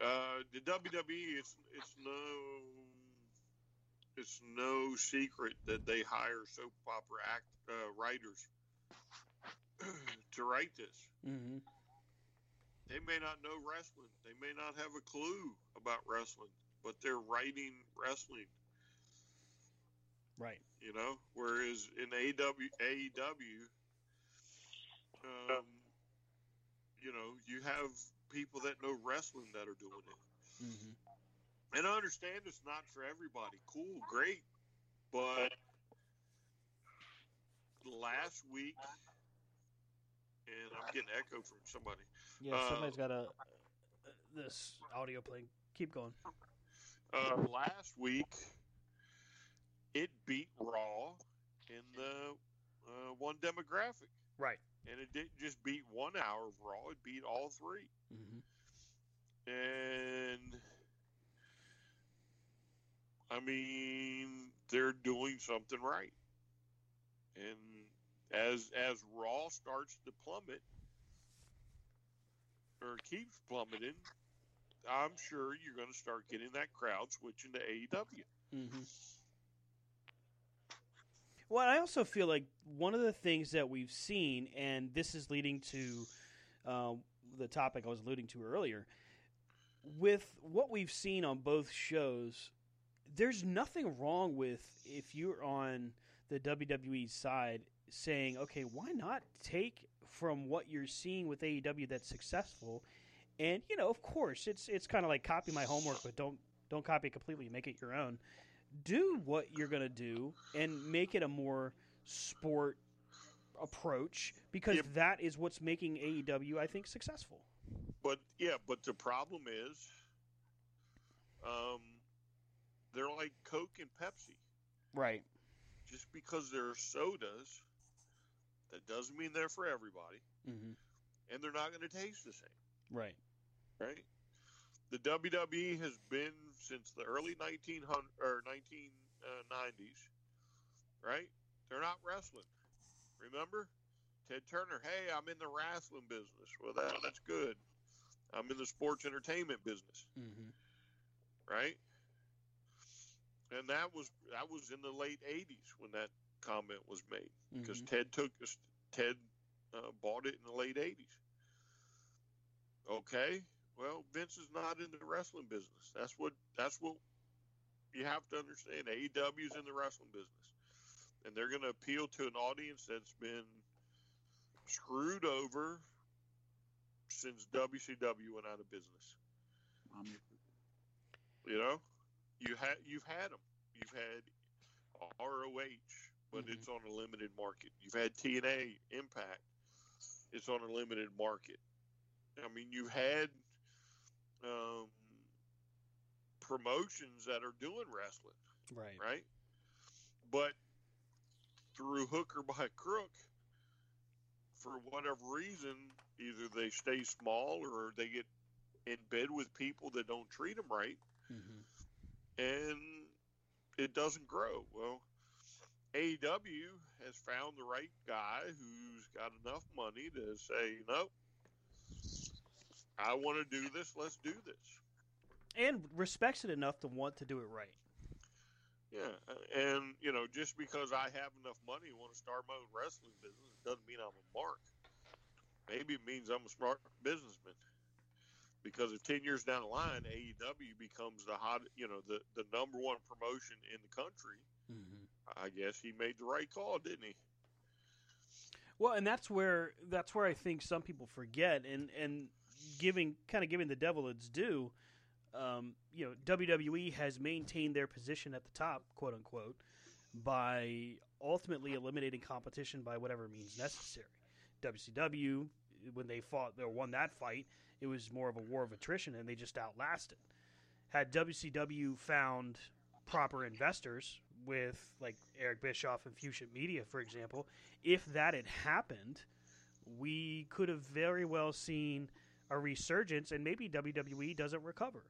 Uh, the WWE, it's it's no it's no secret that they hire soap opera act uh, writers to write this. mm-hmm. They may not know wrestling. They may not have a clue about wrestling, but they're writing wrestling. Right. You know, whereas in AEW, AEW, um, you know, you have people that know wrestling that are doing it. Mm-hmm. And I understand it's not for everybody. Cool, great, but last week, and I'm getting echo from somebody. Yeah, somebody's got a this audio playing. Keep going. Uh, last week, it beat Raw in the uh, one demographic, Right. and it didn't just beat one hour of Raw; it beat all 3 Mm-hmm. And I mean, they're doing something right. And as as Raw starts to plummet or keeps plummeting, I'm sure you're going to start getting that crowd switching to AEW. Mm-hmm. Well, I also feel like one of the things that we've seen, and this is leading to uh, the topic I was alluding to earlier, with what we've seen on both shows, there's nothing wrong with if you're on the WWE side saying, okay, why not take from what you're seeing with AEW that's successful, and you know, of course, it's it's kind of like copy my homework, but don't don't copy it completely, make it your own do what you're going to do and make it a more sport approach because Yep. that is what's making AEW I think successful. But yeah, but the problem is, um, they're like Coke and Pepsi. Right. Just because they're sodas, that doesn't mean they're for everybody, hmm and they're not going to taste the same. Right. right? The WWE has been since the early 1900 or 1990s, right? They're not wrestling. Remember? Ted Turner, hey, I'm in the wrestling business. Well, that, that's good. I'm in the sports entertainment business, hmm right? And that was that was in the late 80s when that comment was made because Mhm. Ted took Ted uh, bought it in the late 80s. Okay, well, Vince is not in the wrestling business. That's what that's what you have to understand. AEW is in the wrestling business, and they're going to appeal to an audience that's been screwed over since WCW went out of business. Um, You know, you had you've had them. You've had ROH, but Mhm. it's on a limited market. You've had TNA Impact. It's on a limited market. I mean, you've had um, promotions that are doing wrestling, Right. right? But through hook or by crook, for whatever reason, either they stay small or they get in bed with people that don't treat them right hmm and it doesn't grow. Well, AEW has found the right guy who's got enough money to say, nope, I want to do this. Let's do this. And respects it enough to want to do it right. Yeah, and you know, just because I have enough money and want to start my own wrestling business doesn't mean I'm a mark. Maybe it means I'm a smart businessman. Because if ten years down the line, AEW becomes the hot, you know, the the number one promotion in the country, Mm-hmm. I guess he made the right call, didn't he? Well, and that's where that's where I think some people forget, and and giving kind of giving the devil its due. Um, you know, WWE has maintained their position at the top, quote unquote, by ultimately eliminating competition by whatever means necessary. WCW, when they fought or won that fight, it was more of a war of attrition, and they just outlasted. Had WCW found proper investors with like Eric Bischoff and Fusient Media, for example, if that had happened, we could have very well seen a resurgence, and maybe WWE doesn't recover.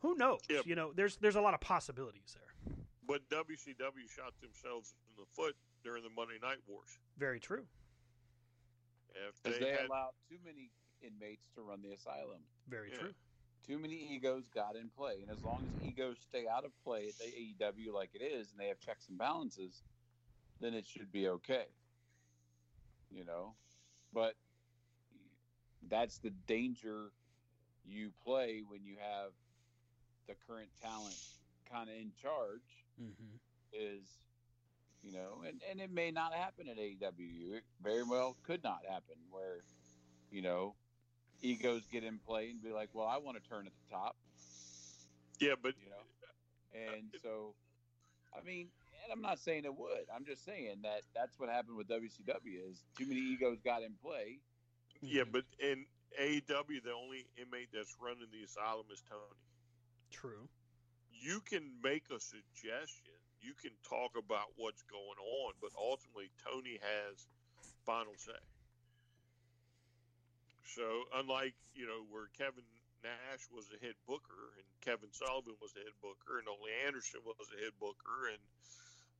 Who knows? Yep. You know, there's there's a lot of possibilities there. But WCW shot themselves in the foot during the Monday Night Wars. Very true. If Because they they had, allowed too many inmates to run the asylum. Very Yeah. true. Too many egos got in play, and as long as egos stay out of play at the AEW like it is, and they have checks and balances, then it should be okay. You know, but that's the danger you play when you have the current talent kind of in charge Mm-hmm. is, you know, and, and it may not happen at AEW. It very well could not happen where, you know, egos get in play and be like, well, I want to turn at the top, yeah, but you know, and so, I mean, and I'm not saying it would. I'm just saying that that's what happened with WCW is too many egos got in play. Yeah, but in AEW, the only inmate that's running the asylum is Tony. True. You can make a suggestion. You can talk about what's going on, but ultimately, Tony has final say. So, unlike you know where Kevin Nash was a head booker and Kevin Sullivan was the head booker and Ole Anderson was the head booker and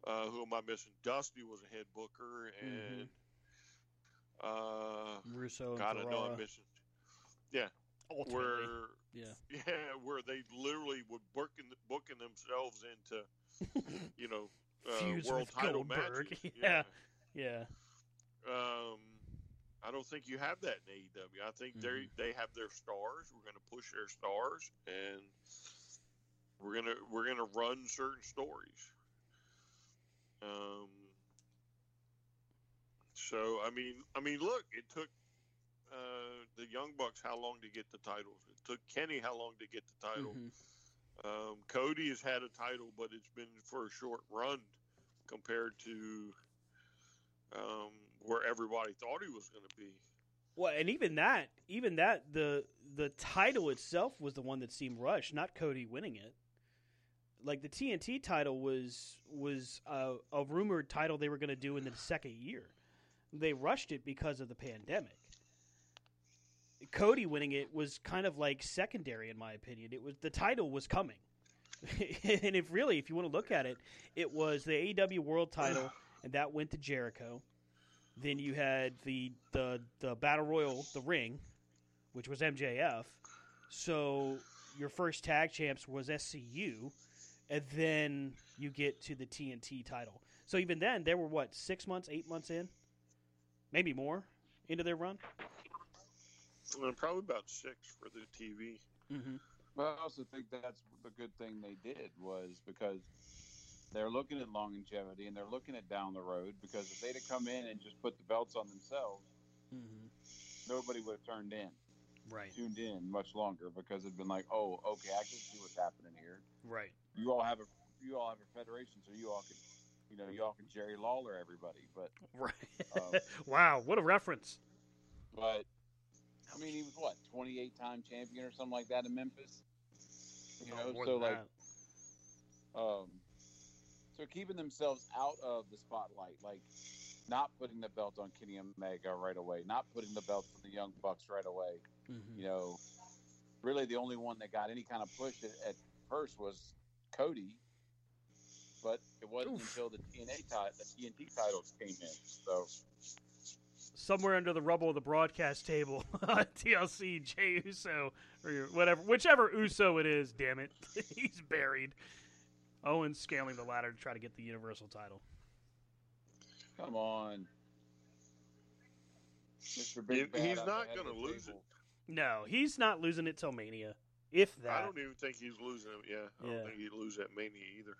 uh, who am I missing? Dusty was a head booker and uh, Russo and God, I know I'm missing. ultimately. Where yeah. yeah, where they literally would booking the booking themselves into you know uh, world title Goldberg. matches. Yeah. Yeah. Um, I don't think you have that in AEW. I think they Mhm. they have their stars. We're going to push their stars, and we're gonna we're gonna run certain stories. Um. So I mean, I mean, look, it took uh, the Young Bucks how long to get the titles? It took Kenny how long to get the title? Mhm. Um, Cody has had a title, but it's been for a short run compared to um, where everybody thought he was going to be. Well, and even that, even that, the the title itself was the one that seemed rushed, not Cody winning it. Like the TNT title was was a, a rumored title they were going to do in the second year. They rushed it because of the pandemic. Cody winning it was kind of like secondary, in my opinion. It was the title was coming, and if really, if you want to look at it, it was the AEW World Title, and that went to Jericho. Then you had the the the battle royal, the ring, which was MJF. So your first tag champs was SCU, and then you get to the TNT title. So even then, they were what six months, eight months in, maybe more into their run. Uh, probably about six for the TV. Mm-hmm. But I also think that's the good thing they did was because they're looking at longevity and they're looking at down the road. Because if they'd have come in and just put the belts on themselves, Mm-hmm. nobody would have turned in, Right, tuned in much longer because it'd been like, oh, okay, I can see what's happening here. right. You all have a you all have a federation, so you all can, you know, you all can Jerry Lawler everybody. But Right. Um, wow, what a reference. but I mean, he was what twenty eight time champion or something like that in Memphis. You know, so like that. um, so keeping themselves out of the spotlight, like not putting the belt on Kenny Omega right away, not putting the belt on the Young Bucks right away. Mhm. You know, really the only one that got any kind of push at, at first was Cody, but it wasn't Oof. until the TNA ti- the TNT titles came in. So somewhere under the rubble of the broadcast table, TLC Jay Uso or whatever, whichever Uso it is. Damn it, he's buried. Owens scaling the ladder to try to get the Universal title. come on, Mr. Big Bad he's not the head of gonna lose table. No, he's not losing it till Mania, if that, I don't even think he's losing it. Yeah, I Yeah. don't think he'd lose that mania either.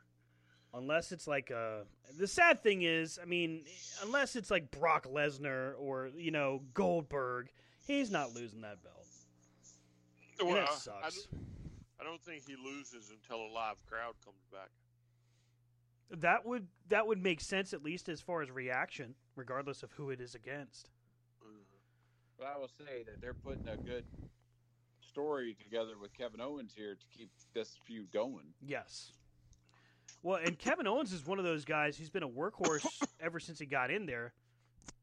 Unless it's like uh the sad thing is, I mean, unless it's like Brock Lesnar or you know Goldberg, he's not losing that belt. And Well, that I- I sucks. I don't think he loses until a live crowd comes back. That would that would make sense at least as far as reaction, regardless of who it is against. But I will say that they're putting a good story together with Kevin Owens here to keep this feud going. Yes. Well, and Kevin Owens is one of those guys who's been a workhorse ever since he got in there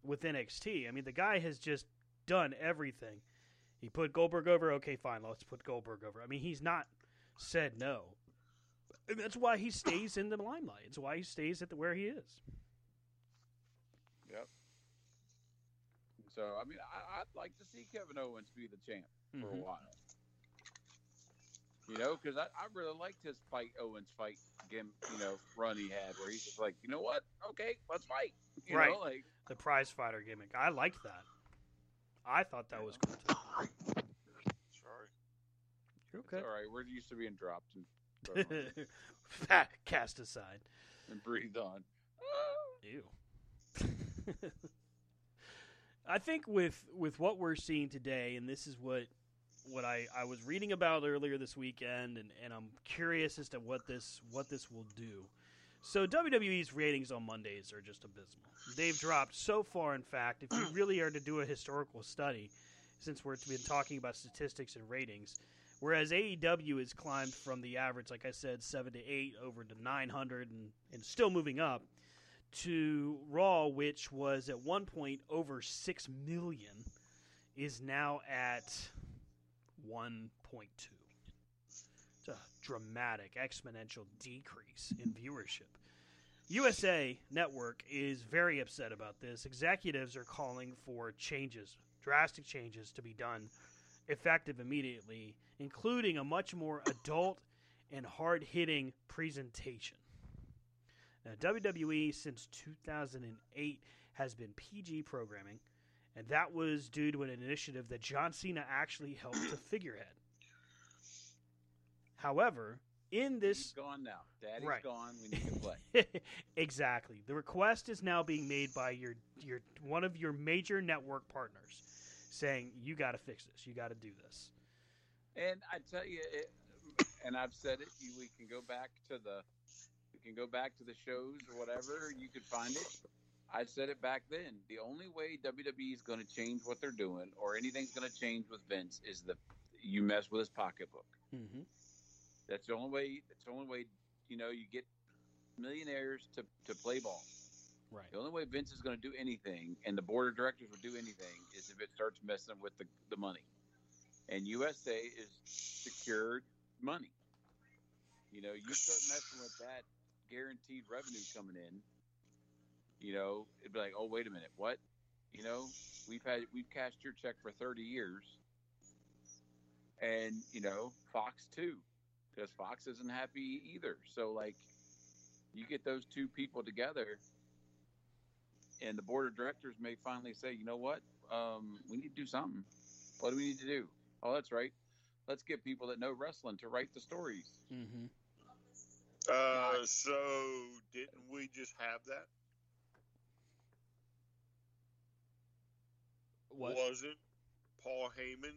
with NXT. I mean, the guy has just done everything. He put Goldberg over. Okay, fine, let's put Goldberg over. I mean, he's not said no. And that's why he stays in the limelight. It's why he stays at the where he is. Yep. So I mean, I, I'd like to see Kevin Owens be the champ for Mhm. a while. You know, because I, I really liked his fight Owens fight game, you know, run he had where he's just like, you know what? Okay, let's fight. You Right. know, like The prize fighter gimmick. I liked that. I thought that was cool too. Sorry. You're it's all right. We're used to being dropped and, Cast aside. and breathed on. Ew. I think with with what we're seeing today, and this is what what I, I was reading about earlier this weekend, and, and I'm curious as to what this what this will do. So WWE's ratings on Mondays are just abysmal. They've dropped so far. In fact, if you really are to do a historical study, since we've been talking about statistics and ratings, whereas AEW has climbed from the average, like I said, seven to eight over to nine hundred, and, and still moving up to Raw, which was at one point over six million, is now at one point two. It's a dramatic, exponential decrease in viewership. USA Network is very upset about this. Executives are calling for changes, drastic changes to be done effective immediately, including a much more adult and hard hitting presentation. Now, WWE since 2008 has been PG programming, and that was due to an initiative that John Cena actually helped to figurehead. However, in He's this gone now. Daddy's Right. gone. We need to play. exactly. The request is now being made by your your one of your major network partners saying you got to fix this. You got to do this. And I tell you, it, and I've said it. You, we can go back to the, we can go back to the shows or whatever. You could find it. I said it back then. The only way WWE is going to change what they're doing, or anything's going to change with Vince, is the you mess with his pocketbook. Mm-hmm. That's the only way. That's the only way. You know, you get millionaires to to play ball. Right. The only way Vince is going to do anything, and the board of directors will do anything, is if it starts messing with the, the money. And USA is secured money. You know, you start messing with that guaranteed revenue coming in. You know, it'd be like, oh, wait a minute, what? You know, we've had we've cashed your check for thirty years, and you know, Fox too, because Fox isn't happy either. So like, you get those two people together and the board of directors may finally say, you know what, um, we need to do something. What do we need to do? Oh, that's right. Let's get people that know wrestling to write the stories. Mm-hmm. Uh, so didn't we just have that? What? Wasn't Paul Heyman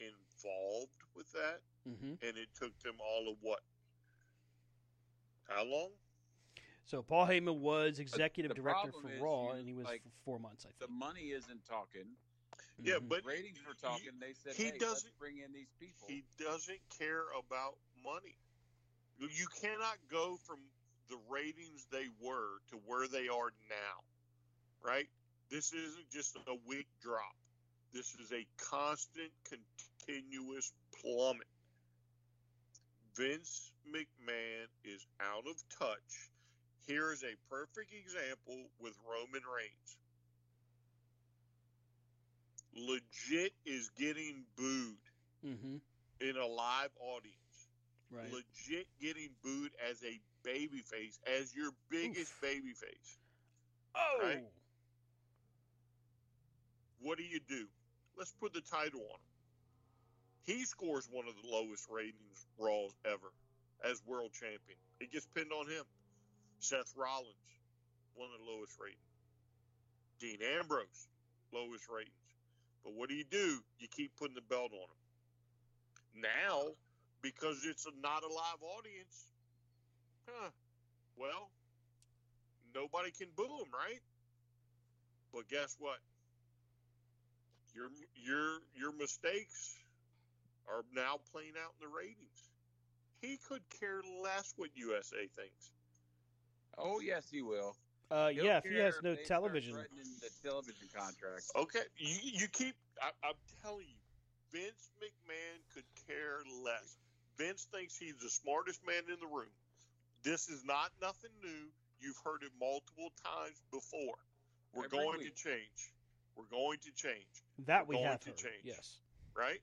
involved with that? Mm-hmm. And it took them all of what? How long? So Paul Heyman was executive director for Raw, you- and he was like, for four months, I think The money isn't talking. Yeah, Mhm. but Ratings were talking. They said, he hey, let's doesn't- bring in these people. he doesn't care about money. You cannot go from the ratings they were to where they are now, right? This isn't just a weak drop. This is a constant, continuous plummet. Vince McMahon is out of touch. Here is a perfect example with Roman Reigns. Legit is getting booed Mm-hmm. in a live audience Right. legit getting booed as a babyface, as your biggest babyface. oh. right. What do you do? Let's put the title on him. He scores one of the lowest ratings Raws ever as world champion. It gets pinned on him. Seth Rollins, one of the lowest ratings. Dean Ambrose, lowest ratings. But what do you do? You keep putting the belt on him. Now, because it's a, not a live audience, huh, Well, nobody can boo him, right? But guess what? Your your your mistakes are now playing out in the ratings. He could care less what USA thinks. Oh yes, he will. Uh, yeah, if he has no they television. The television contract. Okay, you, you keep. I, I'm telling you, Vince McMahon could care less. Vince thinks he's the smartest man in the room. This is not nothing new. You've heard it multiple times before. We're Every going week. to change. We're going to change, That we going have to heard. change. Yes. right?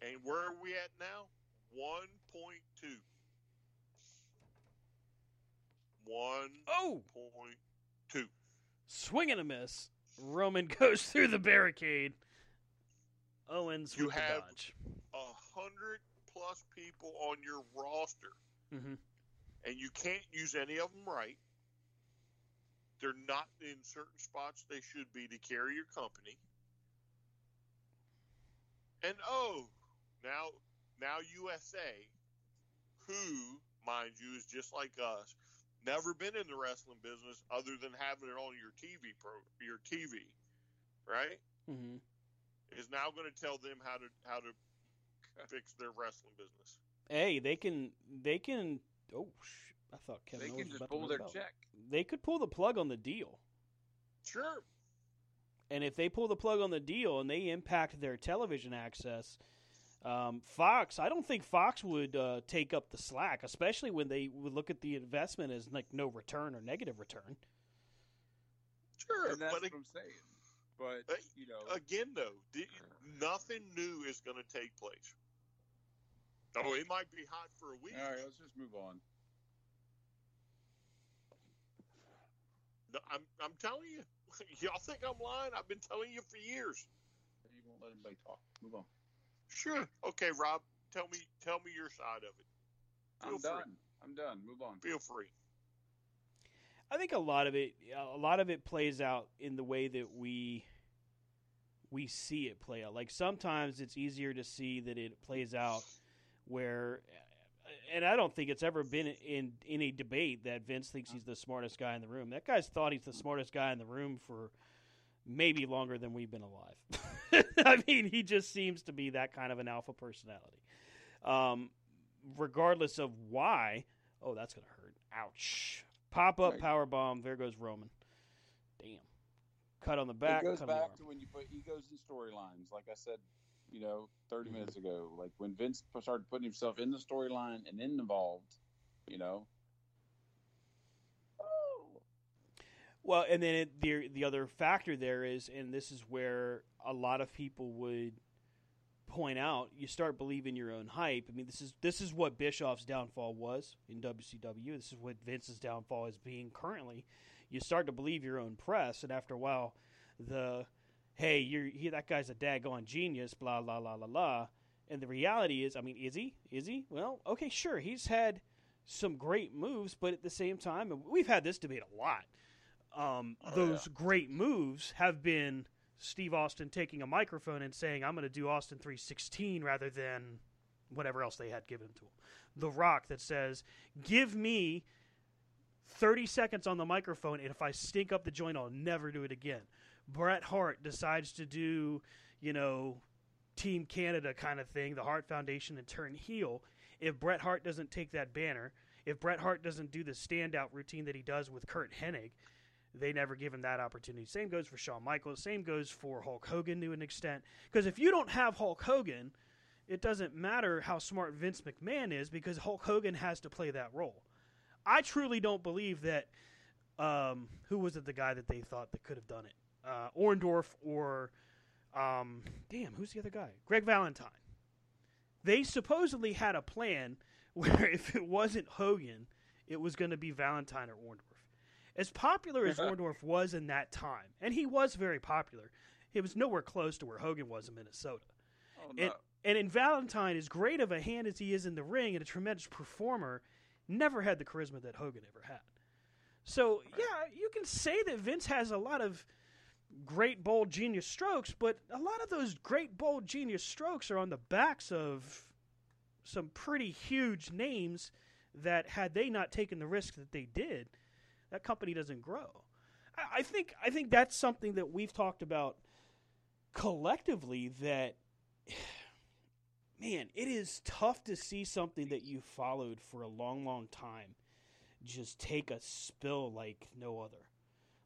And where are we at now? 1.2. 1.2. Oh, swing and a miss. Roman goes through the barricade. Owens You with have- the dodge. A hundred plus people on your roster, hmm and you can't use any of them right. They're not in certain spots they should be to carry your company. And oh, now now USA, who, mind you, is just like us, never been in the wrestling business other than having it on your TV pro your TV, right? hmm Is now going to tell them how to how to fix their wrestling business. Hey, they can. They can. Oh, I thought Kevin They Owens can was just about to pull move their out. check. They could pull the plug on the deal. Sure. And if they pull the plug on the deal and they impact their television access, um, Fox, I don't think Fox would uh, take up the slack, especially when they would look at the investment as like no return or negative return. Sure, And that's but what I'm saying. But Hey, you know, again, though, the, nothing new is going to take place. Oh, it might be hot for a week. all right, let's just move on. I'm, I'm telling you, y'all think I'm lying? I've been telling you for years. You won't let anybody talk. Move on. Sure. Okay, Rob, tell me, tell me your side of it. Feel I'm free. done. I'm done. Move on. Feel free. I think a lot of it, a lot of it plays out in the way that we we see it play out. Like sometimes it's easier to see that it plays out where, and I don't think it's ever been in any debate that Vince thinks he's the smartest guy in the room. That guy's thought he's the smartest guy in the room for maybe longer than we've been alive. I mean, he just seems to be that kind of an alpha personality. Um, regardless of why, oh, that's gonna hurt. Ouch. Pop up power bomb. There goes Roman. Damn. Cut on the back. it goes cut on the back to when you put egos in storylines. Like I said, you know, 30 Mm-hmm. minutes ago. Like when Vince started putting himself in the storyline and involved, you know. Oh. Well, and then it, the the other factor there is, and this is where a lot of people would point out, you start believing your own hype. I mean, this is this is what Bischoff's downfall was in WCW. This is what Vince's downfall is being currently. You start to believe your own press, and after a while, the hey, you're he, that guy's a daggone genius, blah blah blah blah blah. And the reality is, I mean, is he? Is he? Well, okay, sure, he's had some great moves, but at the same time, and we've had this debate a lot. Um, Oh, those great moves have been Steve Austin taking a microphone and saying, "I'm going to do Austin 316" rather than whatever else they had given to him. The Rock that says, "Give me 30 seconds on the microphone, and if I stink up the joint, I'll never do it again." Bret Hart decides to do, you know, Team Canada kind of thing, the Hart Foundation, and turn heel. If Bret Hart doesn't take that banner, if Bret Hart doesn't do the standout routine that he does with Curt Hennig, they never give him that opportunity. Same goes for Shawn Michaels. Same goes for Hulk Hogan to an extent. Because if you don't have Hulk Hogan, it doesn't matter how smart Vince McMahon is because Hulk Hogan has to play that role. I truly don't believe that. Um, who was it? The guy that they thought that could have done it? Uh, Orndorff or um, damn, who's the other guy? Greg Valentine. They supposedly had a plan where if it wasn't Hogan, it was going to be Valentine or Orndorff. As popular as Orndorff was in that time, and he was very popular, it was nowhere close to where Hogan was in Minnesota. Oh, no. And, and in Valentine, as great of a hand as he is in the ring and a tremendous performer, never had the charisma that Hogan ever had. So, yeah, you can say that Vince has a lot of great, bold, genius strokes, but a lot of those great, bold, genius strokes are on the backs of some pretty huge names that had they not taken the risk that they did, that company doesn't grow. I, think I think that's something that we've talked about collectively that man, it is tough to see something that you followed for a long, long time just take a spill like no other.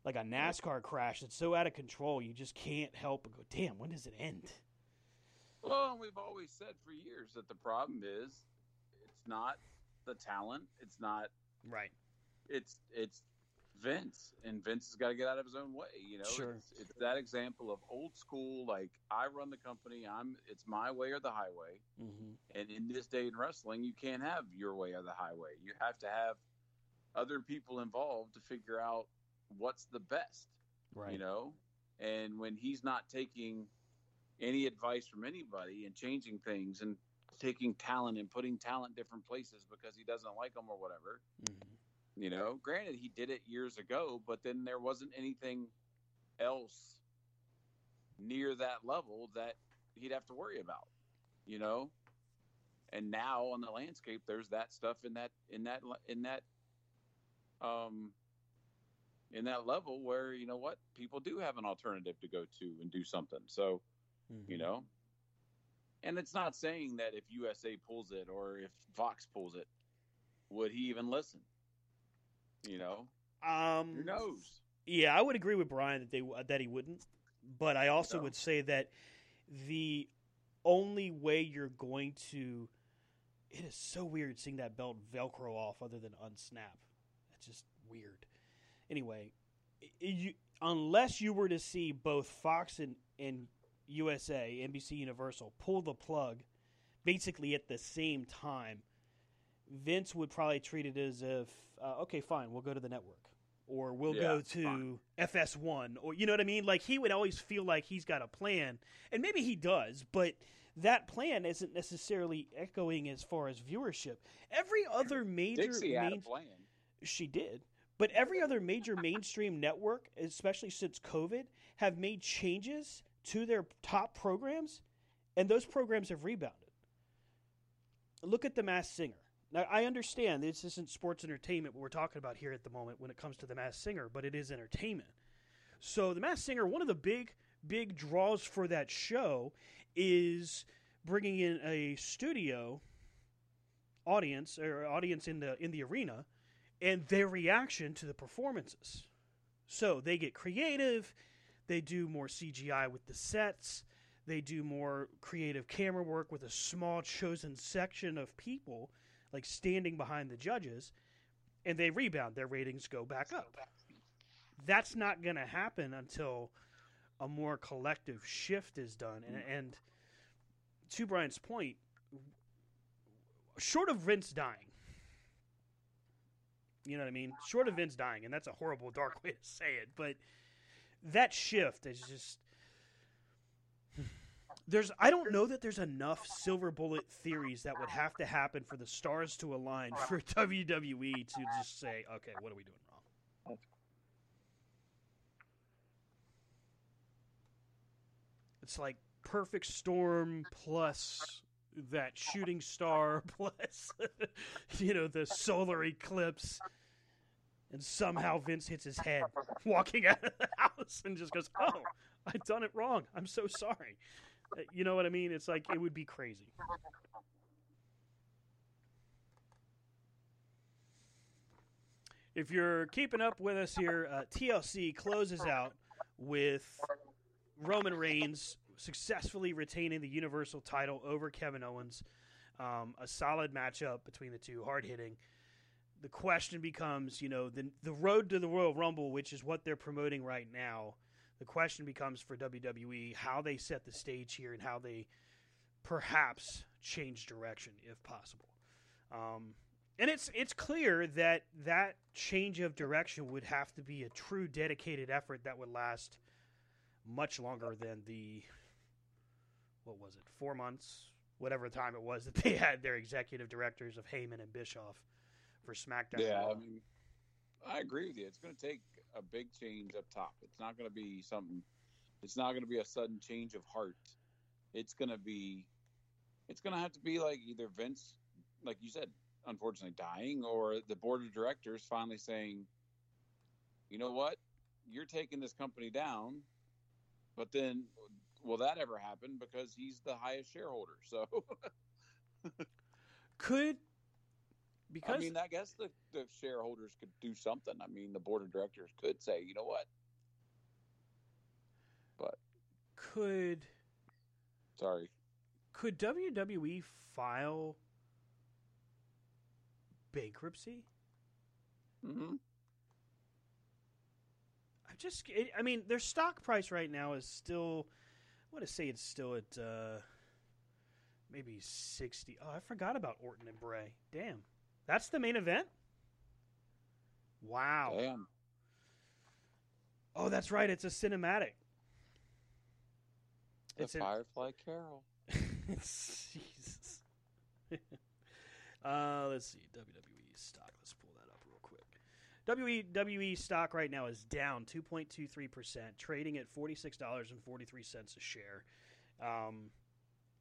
Like a NASCAR crash that's so out of control, you just can't help but go, damn, when does it end? Well, we've always said for years that the problem is it's not the talent, it's not Right. it's it's Vince, and Vince has got to get out of his own way. You know, Sure. it's, it's that example of old school. Like I run the company, I'm it's my way or the highway. Mm-hmm. And in this day in wrestling, you can't have your way or the highway. You have to have other people involved to figure out what's the best. Right. You know, and when he's not taking any advice from anybody and changing things and taking talent and putting talent different places because he doesn't like them or whatever. Mhm. You know, granted he did it years ago, but then there wasn't anything else near that level that he'd have to worry about. You know, and now on the landscape, there's that stuff in that in that in that um in that level where you know what people do have an alternative to go to and do something. So you know, and it's not saying that if USA pulls it or if Fox pulls it, would he even listen? You know, Um, who knows? Yeah, I would agree with Brian that they that he wouldn't, but I also No. would say that the only way you're going to it is so weird seeing that belt velcro off other than unsnap. That's just weird. Anyway, you, unless you were to see both Fox and, and USA, NBC Universal pull the plug basically at the same time, Vince would probably treat it as if, uh, okay, fine, we'll go to the network. Or we'll Yeah, go to fine. FS1. Or, you know what I mean? Like, he would always feel like he's got a plan. And maybe he does, but that plan isn't necessarily echoing as far as viewership. Every other major. Dixie had a plan. she did. But every other major mainstream network, especially since COVID, have made changes to their top programs, and those programs have rebounded. Look at The Masked Singer. Now, I understand this isn't sports entertainment what we're talking about here at the moment when it comes to The Masked Singer, but it is entertainment. So, The Masked Singer, one of the big, big draws for that show is bringing in a studio audience or audience in the in the arena and their reaction to the performances. So they get creative, they do more CGI with the sets, they do more creative camera work with a small chosen section of people like standing behind the judges and they rebound their ratings go back up. That's not going to happen until a more collective shift is done and, mm. and to Brian's point short of Vince dying you know what I mean? Short of Vince dying, and that's a horrible, dark way to say it, but that shift is just. There's, I don't know that there's enough silver bullet theories that would have to happen for the stars to align for WWE to just say, okay, what are we doing wrong? It's like perfect storm plus that shooting star plus you know the solar eclipse and somehow Vince hits his head walking out of the house and just goes, "Oh, I've done it wrong. I'm so sorry." Uh, You know what I mean? It's like it would be crazy. If you're keeping up with us here, uh, TLC closes out with Roman Reigns successfully retaining the Universal title over Kevin Owens. Um, a solid matchup between the two, hard hitting. The question becomes, you know, the the road to the Royal Rumble, which is what they're promoting right now. The question becomes for WWE how they set the stage here and how they perhaps change direction if possible. Um, and it's it's clear that that change of direction would have to be a true dedicated effort that would last much longer than the what was it four months whatever time it was that they had their executive directors of Heyman and Bischoff for SmackDown. Yeah, I mean, I agree with you. It's going to take a big change up top. It's not going to be something. It's not going to be a sudden change of heart. It's going to be. It's going to have to be like either Vince, like you said, unfortunately dying, or the board of directors finally saying, you know what, you're taking this company down, but then will that ever happen because he's the highest shareholder? So Could because I mean, I guess the, the shareholders could do something. I mean, the board of directors could say, you know what, but could sorry, could WWE file bankruptcy? hmm I just, it, I mean, their stock price right now is still, want to say it's still at uh, maybe 60. Oh, I forgot about Orton and Bray. Damn. That's the main event? Wow. damn, Oh, that's right. It's a cinematic. the It's Firefly Carol. Jesus. uh, let's see. WWE stock. Let's pull that up real quick. WWE stock right now is down 2.23%, trading at $46.43 a share. Um,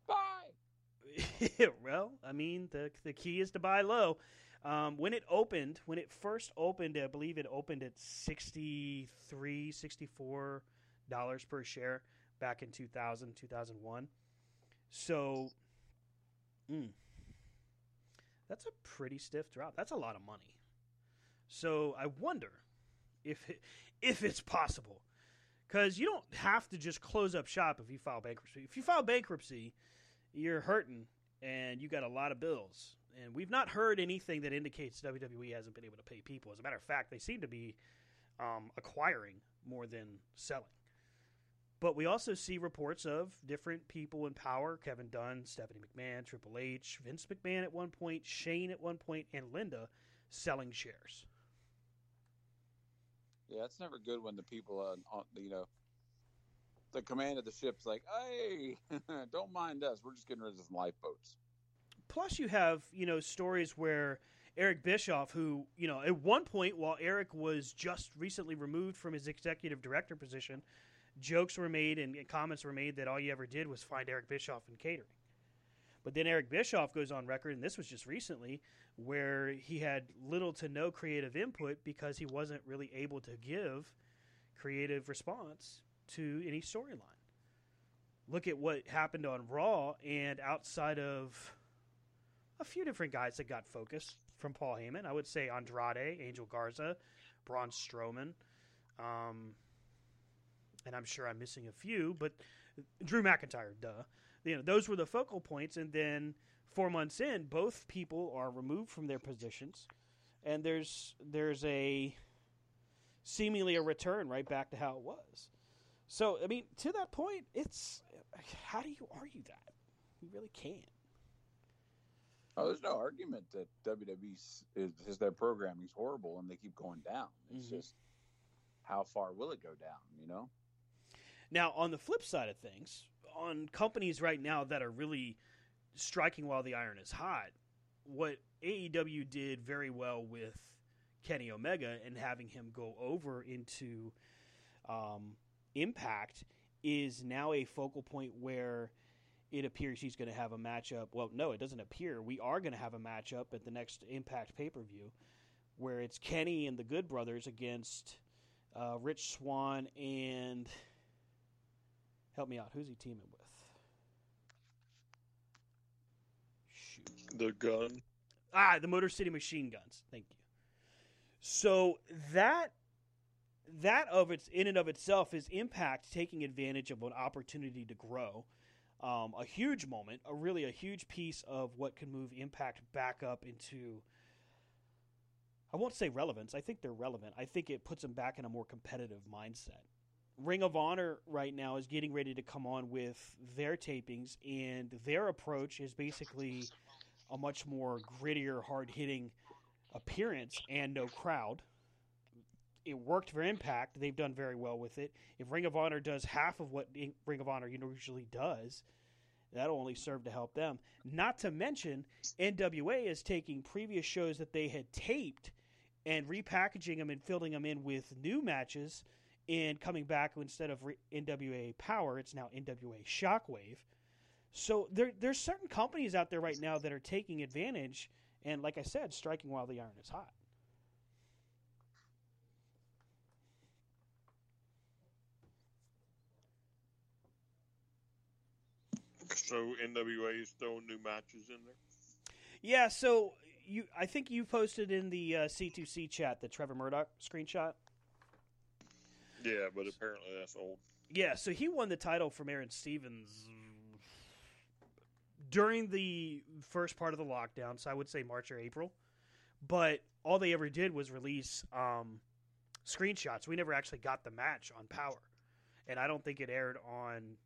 Bye. well, I mean, the the key is to buy low. Um, when it opened, when it first opened, I believe it opened at 63 64 dollars per share back in 2000, 2001. So, mm, that's a pretty stiff drop. That's a lot of money. So I wonder if it, if it's possible, because you don't have to just close up shop if you file bankruptcy. If you file bankruptcy, you're hurting and you got a lot of bills. And we've not heard anything that indicates WWE hasn't been able to pay people. As a matter of fact, they seem to be um, acquiring more than selling. But we also see reports of different people in power Kevin Dunn, Stephanie McMahon, Triple H, Vince McMahon at one point, Shane at one point, and Linda selling shares. Yeah, it's never good when the people on, on you know the command of the ship's like, hey, don't mind us. We're just getting rid of some lifeboats. plus you have you know stories where Eric Bischoff, who you know at one point while Eric was just recently removed from his executive director position, jokes were made and comments were made that all you ever did was find Eric Bischoff in catering. But then Eric Bischoff goes on record, and this was just recently, where he had little to no creative input because he wasn't really able to give creative response to any storyline. Look at what happened on Raw, and outside of a few different guys that got focus from Paul Heyman. I would say Andrade, Angel Garza, Braun Strowman, um, and I'm sure I'm missing a few, but Drew McIntyre, duh. You know, those were the focal points, and then four months in, both people are removed from their positions, and there's there's a seemingly a return right back to how it was. So, I mean, to that point, it's how do you argue that? You really can't. Oh, there's no argument that WWE is, is their is horrible and they keep going down. It's Mhm. just how far will it go down? You know? Now, on the flip side of things, on companies right now that are really striking while the iron is hot, what AEW did very well with Kenny Omega and having him go over into um, Impact is now a focal point where it appears he's going to have a matchup. Well, no, it doesn't appear. We are going to have a matchup at the next Impact pay per view where it's Kenny and the Good Brothers against uh, Rich Swann and help me out. Who's he teaming with? The gun. Ah, the Motor City Machine Guns. Thank you. So that that of its in and of itself is Impact taking advantage of an opportunity to grow. Um, a huge moment, a really a huge piece of what can move Impact back up into. I won't say relevance. I think they're relevant. I think it puts them back in a more competitive mindset. Ring of Honor right now is getting ready to come on with their tapings, and their approach is basically a much more grittier, hard hitting appearance and no crowd. It worked for Impact. They've done very well with it. If Ring of Honor does half of what Ring of Honor usually does, that'll only serve to help them. Not to mention, NWA is taking previous shows that they had taped and repackaging them and filling them in with new matches and coming back instead of NWA Power, it's now NWA Shockwave. So there, there's certain companies out there right now that are taking advantage and like I said, striking while the iron is hot. So NWA is throwing new matches in there. Yeah, so you, I think you posted in the uh, C2C chat the Trevor Murdoch screenshot. Yeah, but apparently that's old. Yeah, so he won the title from Aaron Stevens during the first part of the lockdown, so I would say March or April. But all they ever did was release um, screenshots. We never actually got the match on Power, and I don't think it aired on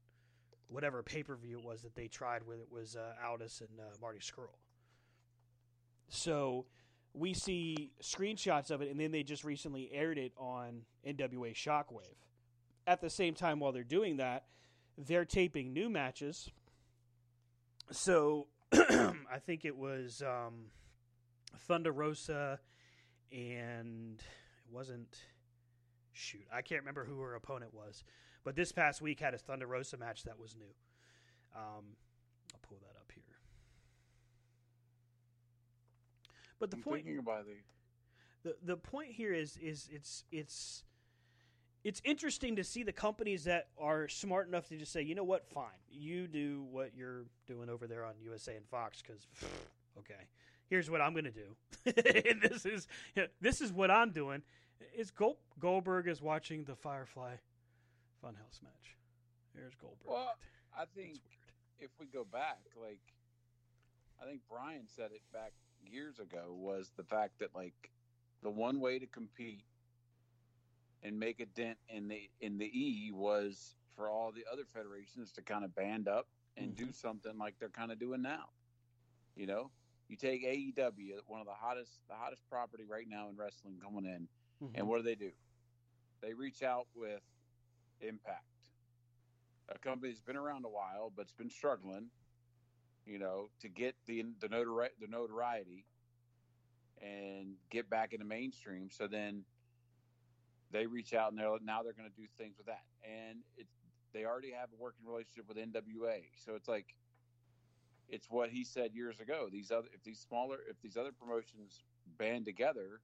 whatever pay per view it was that they tried with. It was uh, Aldis and uh, Marty Scurll. So we see screenshots of it, and then they just recently aired it on NWA Shockwave. At the same time, while they're doing that, they're taping new matches. So I think it was um, Thunder Rosa, and it wasn't. Shoot, I can't remember who her opponent was, but this past week had a Thunder Rosa match that was new. Um, I'll pull that up here. But the I'm point thinking about the the the point here is is it's it's it's interesting to see the companies that are smart enough to just say, you know what, fine, you do what you're doing over there on USA and Fox, because okay, here's what I'm going to do, and this is this is what I'm doing. Is Gold, Goldberg is watching the Firefly Funhouse match. Here's Goldberg. Well, I think if we go back, like I think Brian said it back years ago was the fact that like the one way to compete and make a dent in the in the E was for all the other federations to kind of band up and do something like they're kind of doing now. You know, you take AEW, one of the hottest the hottest property right now in wrestling coming in, Mhm. and what do they do? They reach out with Impact, a company that's been around a while but's been struggling, you know, to get the the, notori- the notoriety and get back in the mainstream. So then they reach out and they're now they're going to do things with that, and it's they already have a working relationship with NWA. So it's like it's what he said years ago. These other if these smaller if these other promotions band together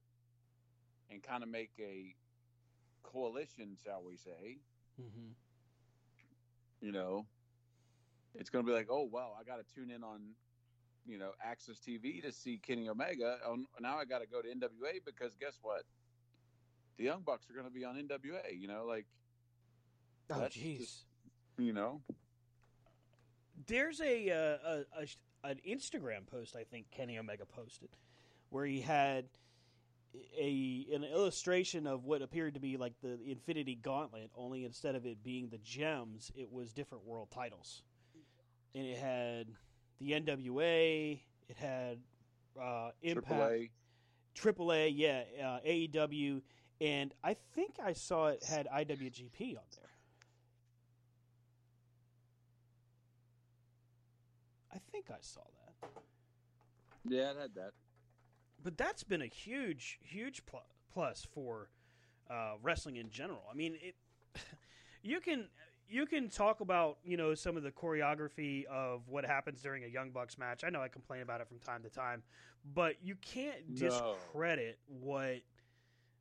and kind of make a coalition, shall we say, Mhm. you know, it's going to be like, oh well, I got to tune in on, you know, Access TV to see Kenny Omega. Oh, now I got to go to NWA because guess what? The Young Bucks are going to be on NWA. You know, like, Oh, jeez. you know, There's a, uh, a, a an Instagram post I think Kenny Omega posted where he had a an illustration of what appeared to be like the Infinity Gauntlet, only instead of it being the gems, it was different world titles, and it had the NWA, it had uh, Impact, AAA. AAA, yeah, uh, AEW, and I think I saw it had IWGP on there. I think I saw that. Yeah, it had that. But that's been a huge, huge pl- plus for uh, wrestling in general. I mean, it. You can you can talk about you know some of the choreography of what happens during a Young Bucks match. I know I complain about it from time to time, but you can't No. discredit what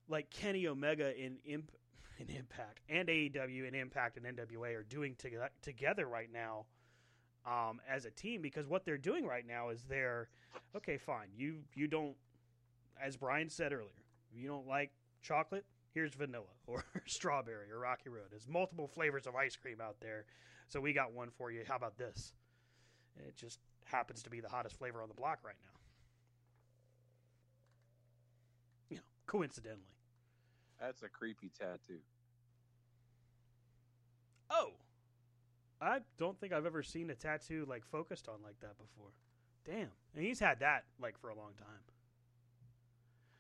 like Kenny Omega in Imp- in Impact and AEW and Impact and NWA are doing to- together right now um, as a team because what they're doing right now is they're okay, fine. You you don't, as Brian said earlier, you don't like chocolate. Here's vanilla or strawberry or Rocky Road. There's multiple flavors of ice cream out there, so we got one for you. How about this? It just happens to be the hottest flavor on the block right now. You know, coincidentally. That's a creepy tattoo. Oh, I don't think I've ever seen a tattoo like focused on like that before. Damn, and he's had that like for a long time.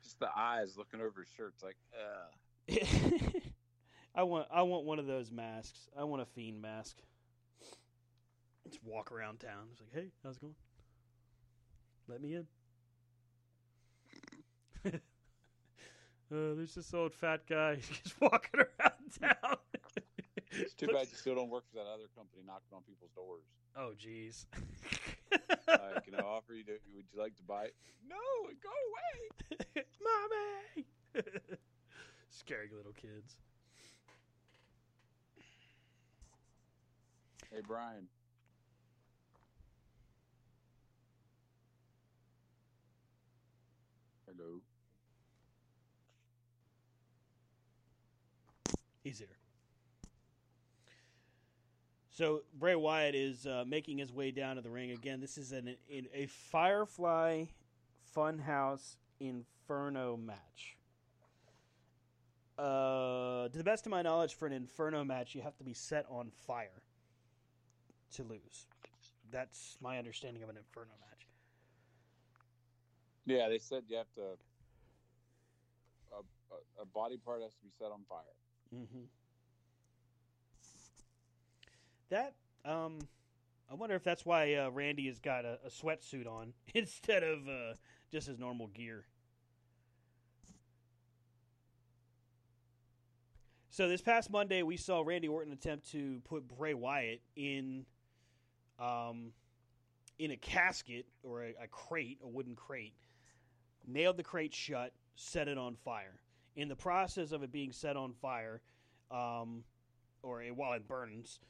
Just the eyes looking over his shirt. It's like, uh, I want I want one of those masks. I want a fiend mask. Just walk around town. It's like, hey, how's it going? Let me in. uh, there's this old fat guy just walking around town. it's too bad you still don't work for that other company knocking on people's doors. Oh, jeez. Uh, can I offer you? To, would you like to buy it? No, go away. Mommy! Scary little kids. Hey, Brian. Hello. Here. So Bray Wyatt is uh, making his way down to the ring again. This is an, in a Firefly Funhouse Inferno match. Uh, to the best of my knowledge, for an Inferno match, you have to be set on fire to lose. That's my understanding of an Inferno match. Yeah, they said you have to. A, a body part has to be set on fire. Mm-hmm. That um, I wonder if that's why uh, Randy has got a, a sweatsuit on instead of uh, just his normal gear. So this past Monday, we saw Randy Orton attempt to put Bray Wyatt in, um, in a casket or a, a crate, a wooden crate. Nailed the crate shut, set it on fire. In the process of it being set on fire, um, or while it burns,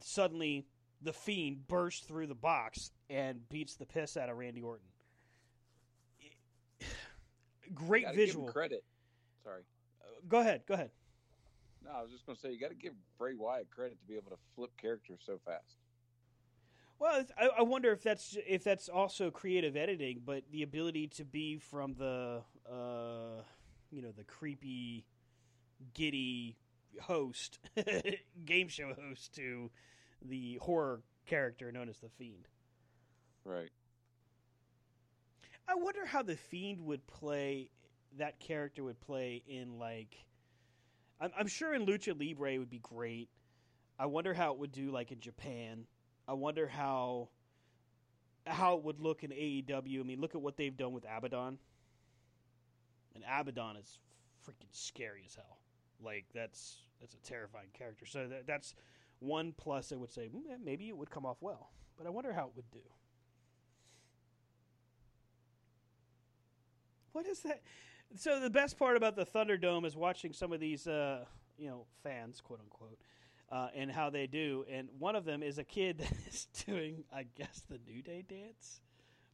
suddenly the fiend bursts through the box and beats the piss out of Randy Orton. Great Gotta give him visual. credit. Sorry. Go ahead. Go ahead. No, I was just going to say you got to give Bray Wyatt credit to be able to flip characters so fast. Well, I, I wonder if that's if that's also creative editing, but the ability to be from the uh, you know the creepy, giddy host, game show host to the horror character known as the Fiend. Right. I wonder how the Fiend would play. That character would play in like. I'm, I'm sure in Lucha Libre would be great. I wonder how it would do like in Japan. I wonder how how it would look in AEW. I mean, look at what they've done with Abaddon. And Abaddon is freaking scary as hell. Like that's that's a terrifying character. So that, that's one plus. I would say "Hmm, maybe it would come off well, but I wonder how it would do. What is that? So the best part about the Thunderdome is watching some of these, uh, you know, fans, quote unquote, uh, and how they do. And one of them is a kid that is doing, I guess, the New Day dance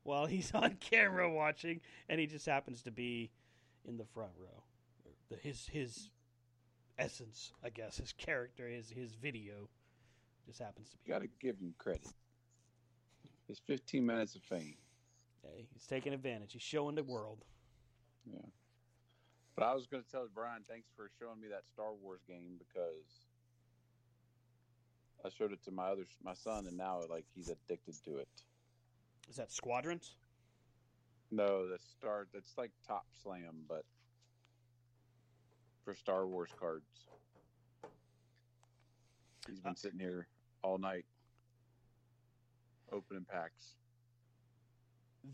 while he's on camera watching, and he just happens to be in the front row. The, his his essence, I guess, his character, his his video, just happens to be. Got to give him credit. His 15 minutes of fame. Hey, he's taking advantage. He's showing the world. Yeah. But I was going to tell Brian, thanks for showing me that Star Wars game because I showed it to my other my son, and now like he's addicted to it. Is that Squadrons? No, the Star. That's like Topps Slam, but for Star Wars cards. He's been sitting here all night opening packs.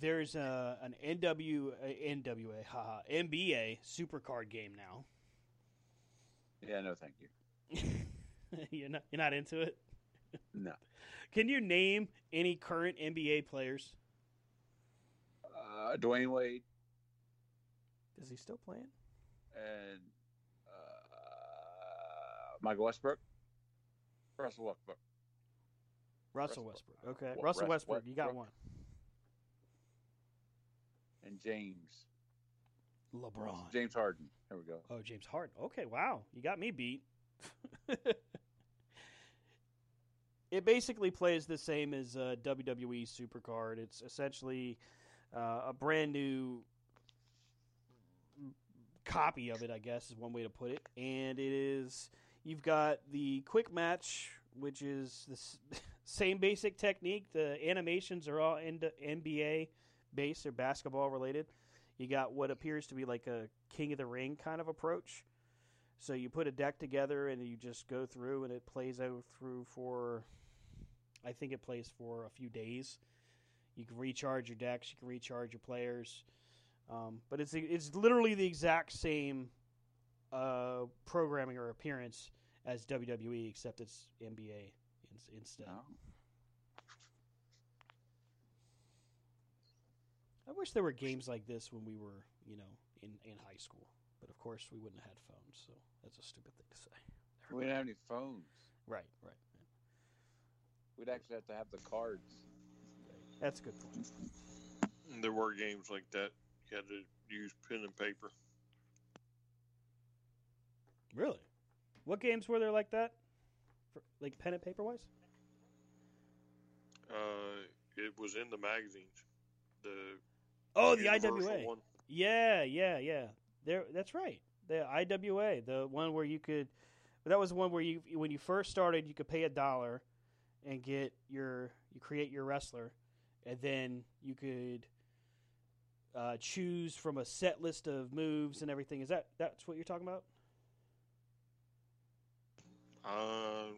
There's a an NW uh, NWA haha NBA Supercard game now. Yeah, no, thank you. you're not you're not into it. No. Can you name any current NBA players? Uh, Dwyane Wade Is he still playing? and uh, Michael Westbrook, Russell Westbrook. Russell Russell Westbrook. Okay, Wa- Russell Russ Westbrook. You got one. and James. LeBron. James Harden. There we go. Oh, James Harden. Okay, wow. You got me beat. it basically plays the same as uh, WWE Supercard. It's essentially uh, a brand new copy of it, I guess, is one way to put it. And it is you've got the quick match, which is the same basic technique. The animations are all NBA based or basketball related. You got what appears to be like a King of the Ring kind of approach. So you put a deck together and you just go through, and it plays out through for, I think it plays for a few days. You can recharge your decks, you can recharge your players, um, but it's it's literally the exact same uh, programming or appearance as WWE, except it's NBA in, instead. Oh. wish there were games like this when we were, you know, in, in high school. But of course, we wouldn't have had phones, so that's a stupid thing to say. We didn't have any phones. Right, right. We'd actually have to have the cards. That's a good point. There were games like that. You had to use pen and paper. Really? What games were there like that? For, like pen and paper wise? Uh, it was in the magazines. The Oh, the IWA. one. Yeah, yeah, yeah. There, that's right. The IWA, the one where you could. That was the one where you, when you first started, you could pay a dollar and get your, you create your wrestler, and then you could uh, choose from a set list of moves and everything. Is that that's what you're talking about? Um,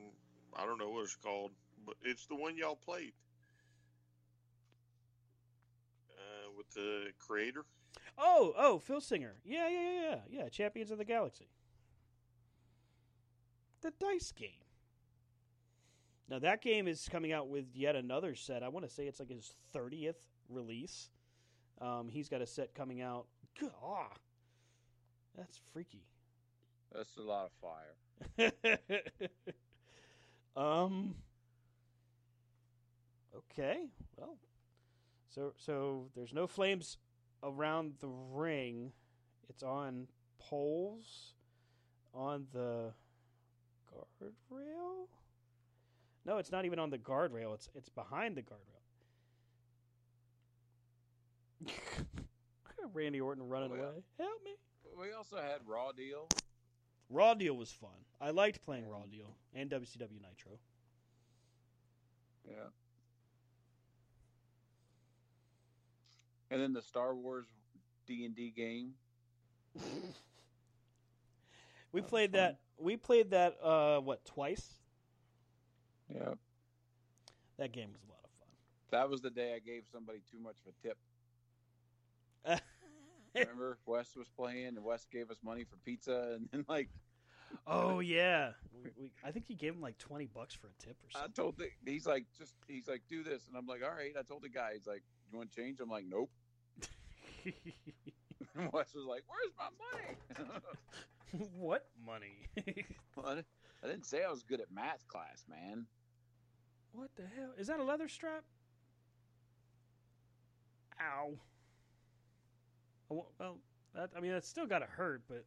I don't know what it's called, but it's the one y'all played uh, with the creator. Oh, oh, Phil Singer. Yeah, yeah, yeah, yeah. Yeah, Champions of the Galaxy. The dice game. Now that game is coming out with yet another set. I want to say it's like his 30th release. Um, he's got a set coming out. God, that's freaky. That's a lot of fire. um. Okay. Well. So so there's no flames around the ring. It's on poles on the guardrail. No, it's not even on the guardrail. It's it's behind the guardrail. Randy Orton running Well. away. Help me. We also had Raw Deal. Raw Deal was fun. I liked playing Raw Deal and WCW Nitro. Yeah. And then the Star Wars D and D game. We That played fun. that. We played that. Uh, what twice? Yeah. That game was a lot of fun. That was the day I gave somebody too much of a tip. Remember, Wes was playing, and Wes gave us money for pizza, and then like oh yeah, we, we, I think he gave him like twenty bucks for a tip or something. I told the, he's like just he's like do this, and I'm like all right. I told the guy he's like you want to change? I'm like nope. And Wes was like where's my money? what money? Well, I didn't say I was good at math class, man. What the hell is that? A leather strap? Ow. Well, that, I mean, that's still got to hurt, but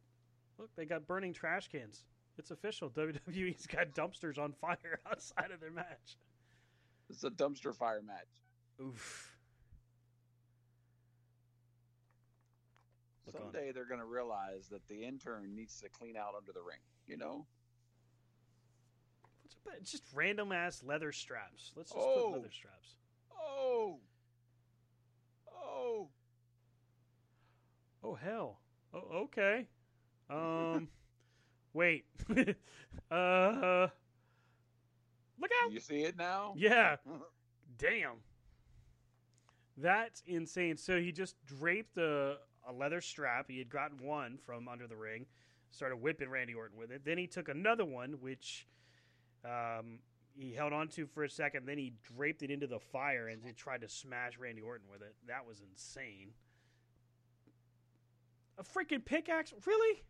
look, they got burning trash cans. It's official. WWE's got dumpsters on fire outside of their match. It's a dumpster fire match. Oof. Look on. Someday they're going to realize that the intern needs to clean out under the ring. You know? It's just random ass leather straps. Let's just Oh. put leather straps. Oh. Oh. Oh hell. Oh okay. Um, wait. uh, look out! You see it now? Yeah. Damn. That's insane. So he just draped a, a leather strap. He had gotten one from under the ring, started whipping Randy Orton with it. Then he took another one, which um, he held on to for a second. Then he draped it into the fire and he tried to smash Randy Orton with it. That was insane. A freaking pickaxe? Really?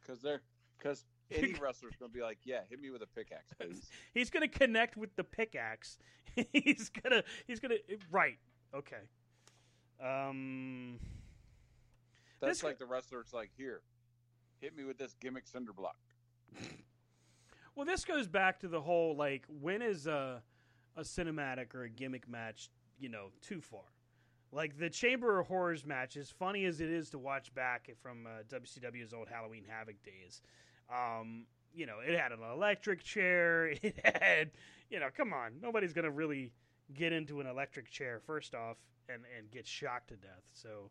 Because they're because any wrestler's going to be like, yeah, hit me with a pickaxe, please. He's gonna connect with the pickaxe. he's gonna. He's gonna. Right. Okay. Um. That's like the wrestler's like, here, hit me with this gimmick cinder block. Well, this goes back to the whole like when is a a cinematic or a gimmick match, you know, too far. Like the Chamber of Horrors match, as funny as it is to watch back from uh, WCW's old Halloween Havoc days, um, you know, it had an electric chair. It had, you know, come on, nobody's gonna really get into an electric chair first off and and get shocked to death. So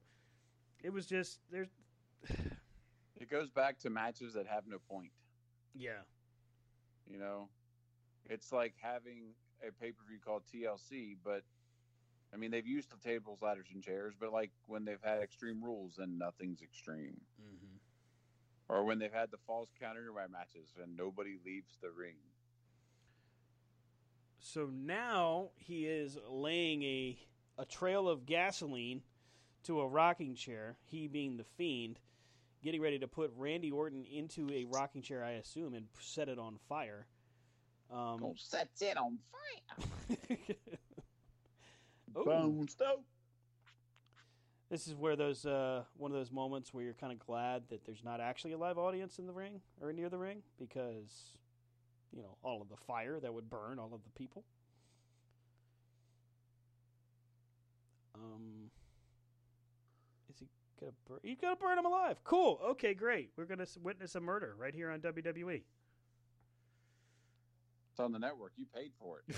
it was just there's, It goes back to matches that have no point. yeah, You know, it's like having a pay per view called TLC, but I mean they've used the tables, ladders, and chairs, but like when they've had extreme rules, then nothing's extreme. mm-hmm. Or when they've had the false counter matches and nobody leaves the ring. So now he is laying a a trail of gasoline to a rocking chair, he being the fiend, getting ready to put Randy Orton into a rocking chair, I assume, and set it on fire. Um, Gonna set it on fire. Ooh. Bone stove. This is where those uh, one of those moments where you're kind of glad that there's not actually a live audience in the ring or near the ring because you know all of the fire that would burn all of the people. Um, gonna burn? He's gonna burn him alive. Cool. Okay, great. We're gonna witness a murder right here on. WWE. It's on the network. You paid for it.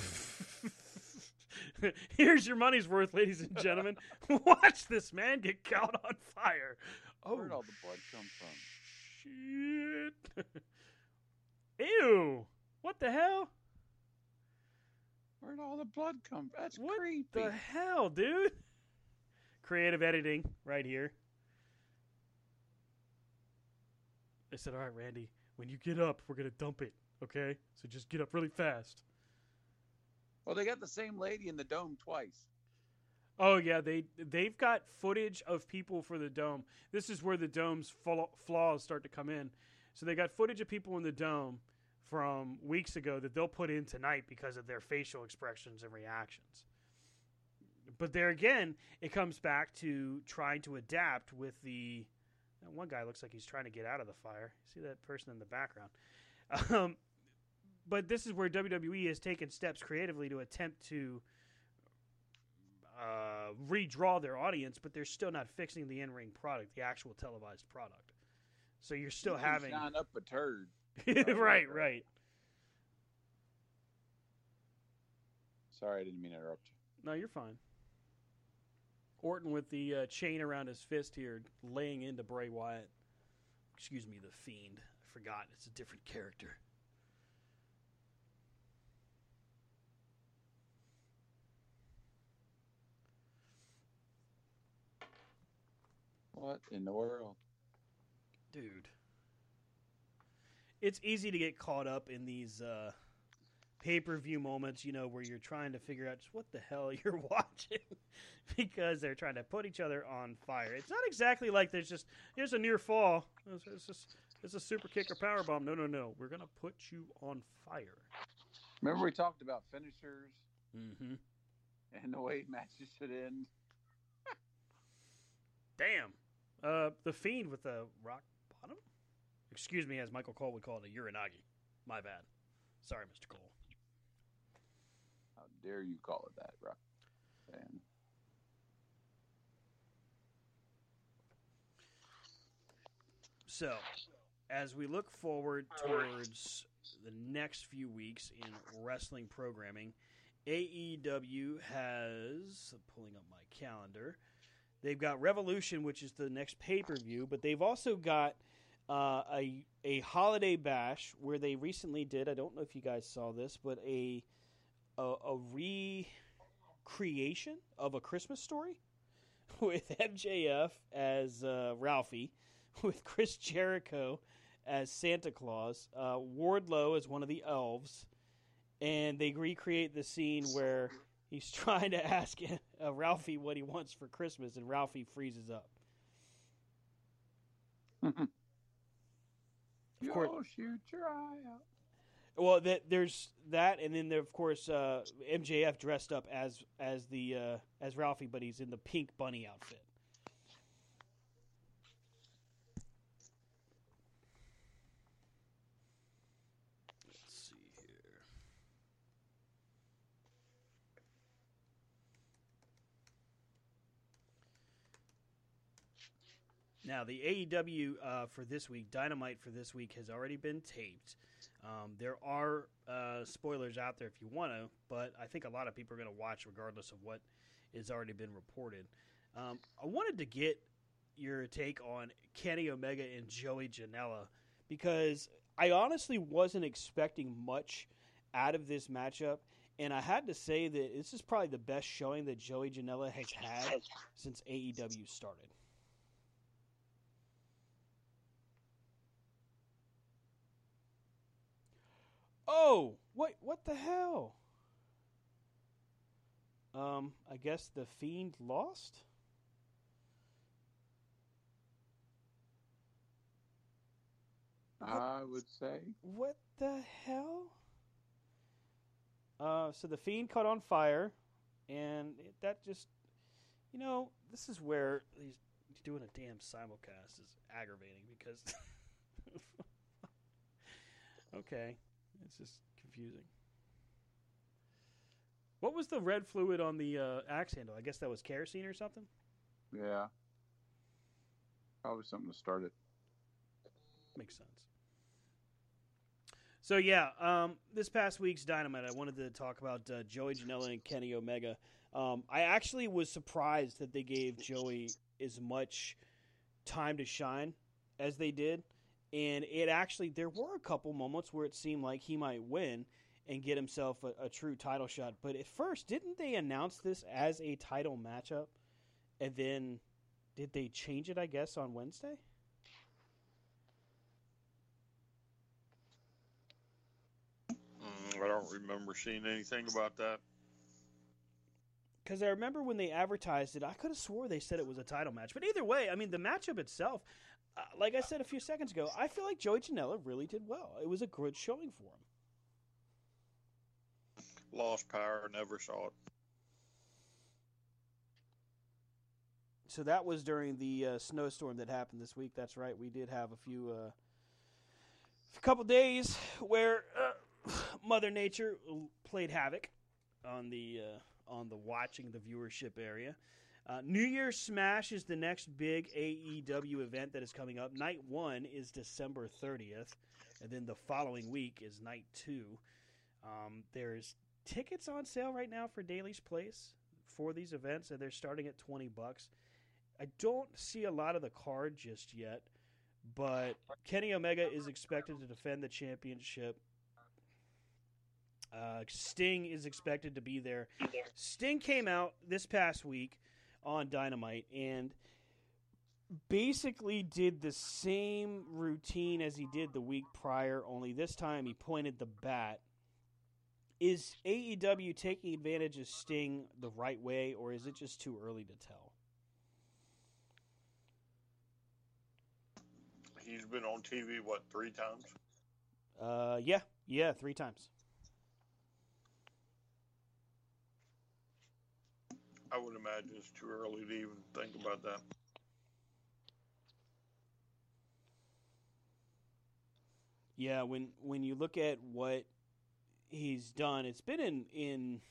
Here's your money's worth, ladies and gentlemen. Watch this man get caught on fire. Oh, Where'd all the blood come from? shit. Ew. What the hell? Where'd all the blood come from? That's What creepy. the hell, dude? Creative editing right here. I said, all right, Randy, when you get up, we're going to dump it, okay? So just get up really fast. Well, they got the same lady in the dome twice. Oh yeah, they they've got footage of people for the dome. This is where the dome's flaws start to come in. So they got footage of people in the dome from weeks ago that they'll put in tonight because of their facial expressions and reactions. But there again, it comes back to trying to adapt with the. That One guy looks like he's trying to get out of the fire. See that person in the background. Um, but this is where WWE has taken steps creatively to attempt to uh, redraw their audience, but they're still not fixing the in-ring product, the actual televised product. So you're still You having shine up a turd. right, right. Sorry, I didn't mean to interrupt you. No, you're fine. Orton with the uh, chain around his fist here, laying into Bray Wyatt. Excuse me, the Fiend. I forgot. It's a different character. What in the world? dude. It's easy to get caught up in these uh, pay per view moments, you know, where you're trying to figure out just what the hell you're watching because they're trying to put each other on fire. It's not exactly like there's just here's a near fall. It's, it's just it's a super kick or power bomb. No, no, no. We're gonna put you on fire. Remember we talked about finishers Mm-hmm. and the way matches should end. Damn. Uh, the fiend with the rock bottom. Excuse me, as Michael Cole would call it, a uranage. My bad. Sorry, Mr. Cole. Dare you call it that, Rock? So, as we look forward towards the next few weeks in wrestling programming, AEW has pulling up my calendar. They've got Revolution, which is the next pay per view, but they've also got uh, a a holiday bash where they recently did. I don't know if you guys saw this, but a a, a recreation of a Christmas story with MJF as uh, Ralphie with Chris Jericho as Santa Claus, uh, Wardlow as one of the elves, and they recreate the scene where he's trying to ask uh, Ralphie what he wants for Christmas, and Ralphie freezes up. Of course- shoot your eye out. Well, there's that, and then there, of course, uh, MJF dressed up as as the uh, as Ralphie, but he's in the pink bunny outfit. Let's see here. Now, the AEW uh, for this week, Dynamite for this week, has already been taped. Um, there are uh, spoilers out there if you want to, but I think a lot of people are going to watch regardless of what has already been reported. Um, I wanted to get your take on Kenny Omega and Joey Janela because I honestly wasn't expecting much out of this matchup, and I had to say that this is probably the best showing that Joey Janela has had since AEW started. Oh, what what the hell? Um, I guess the Fiend lost. I would say. What the hell? Uh, so the Fiend caught on fire, and it, that just, you know, this is where he's doing a damn simulcast is aggravating because. okay, it's just confusing. What was the red fluid on the uh, axe handle? I guess that was kerosene or something. Yeah. Probably something to start it. Makes sense. So yeah, um, this past week's Dynamite, I wanted to talk about uh, Joey Janela and Kenny Omega. Um, I actually was surprised that they gave Joey as much time to shine as they did, and it actually there were a couple moments where it seemed like he might win and get himself a, a true title shot. But at first, didn't they announce this as a title matchup, and then did they change it? I guess on Wednesday. Mm, I don't remember seeing anything about that. Because I remember when they advertised it, I could have swore they said it was a title match. But either way, I mean, the matchup itself, uh, like I said a few seconds ago, I feel like Joey Janela really did well. It was a good showing for him. Lost power, never saw it. So that was during the uh, snowstorm that happened this week. That's right. We did have a few, uh, a couple days where uh, Mother Nature played havoc on the uh, on the watching the viewership area. Uh, New Year's Smash is the next big AEW event that is coming up. Night one is December 30th, and then the following week is night two. Um, there's tickets on sale right now for Daly's Place for these events, and they're starting at 20 bucks. I don't see a lot of the card just yet, but Kenny Omega is expected to defend the championship. Uh, Sting is expected to be there. Sting came out this past week on Dynamite and basically did the same routine as he did the week prior, only this time he pointed the bat. Is AEW taking advantage of Sting the right way, or is it just too early to tell? He's been on TV what three times? Uh, yeah, yeah, three times. I would imagine it's too early to even think about that. Yeah, when when you look at what he's done, it's been in in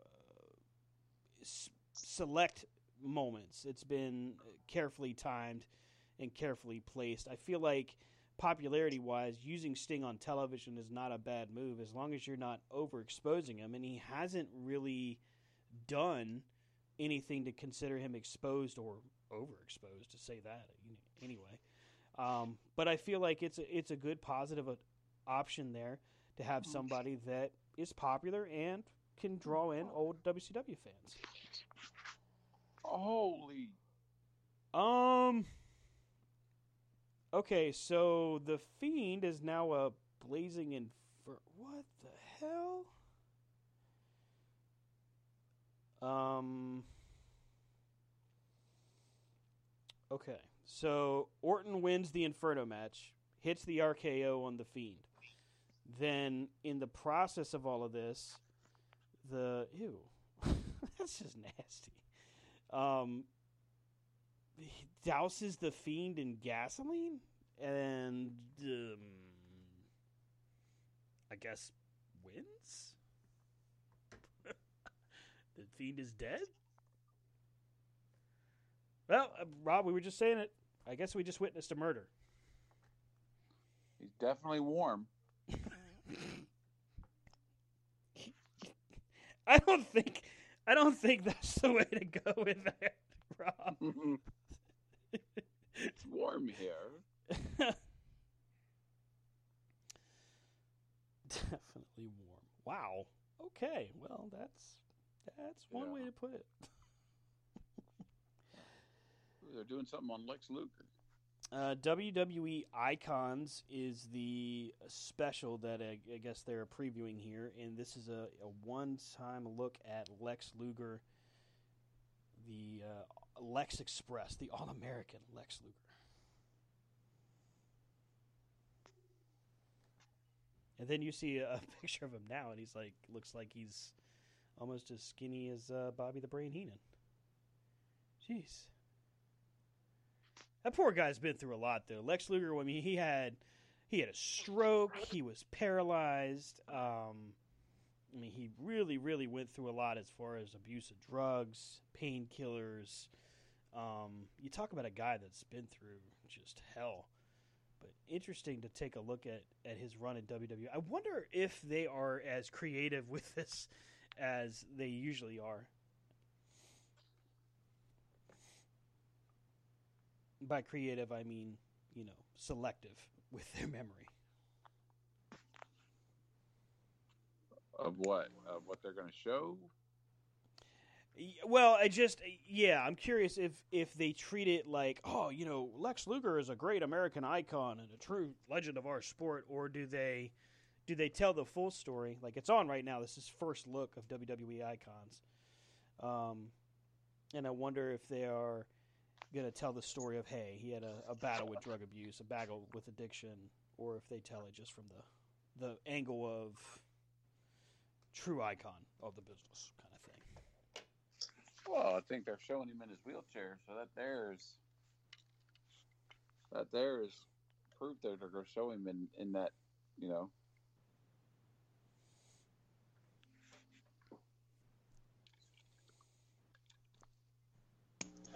uh, s- select moments. It's been carefully timed and carefully placed. I feel like popularity wise, using Sting on television is not a bad move as long as you're not overexposing him. And he hasn't really done anything to consider him exposed or overexposed, to say that anyway. Um, but I feel like it's a, it's a good positive option there to have somebody that is popular and can draw in old WCW fans. Holy. Um. Okay, so the fiend is now a blazing infer. What the hell? Um. Okay, so Orton wins the Inferno match, hits the RKO on the Fiend. Then, in the process of all of this, the ew, that's just nasty. Um, douses the Fiend in gasoline, and um, I guess wins. The Fiend is dead. Well, uh, Rob, we were just saying it. I guess we just witnessed a murder. He's definitely warm. I don't think I don't think that's the way to go with that, Rob. it's warm here. Definitely warm. Wow. Okay. Well, that's that's one Yeah. way to put it. They're doing something on Lex Luger. Uh, WWE Icons is the special that I, I guess they're previewing here, and this is a, a one-time look at Lex Luger, the uh, Lex Express, the All-American Lex Luger. And then you see a, a picture of him now, and he's like, looks like he's almost as skinny as uh, Bobby the Brain Heenan. Jeez. That poor guy's been through a lot, though. Lex Luger, I mean, he had he had a stroke. He was paralyzed. Um, I mean, he really, really went through a lot as far as abuse of drugs, painkillers. Um, you talk about a guy that's been through just hell. But interesting to take a look at, at his run in WWE. I wonder if they are as creative with this as they usually are. By creative, I mean, you know, selective with their memory. Of what? Of what they're going to show? Well, I just yeah, I'm curious if if they treat it like, oh, you know, Lex Luger is a great American icon and a true legend of our sport, or do they do they tell the full story? Like it's on right now. This is first look of WWE icons, um, and I wonder if they are going to tell the story of hey, he had a, a battle with drug abuse, a battle with addiction, or if they tell it just from the the angle of true icon of the business kind of thing. Well, I think they're showing him in his wheelchair, so that there's that there is proof that they're going to show him in in that, you know.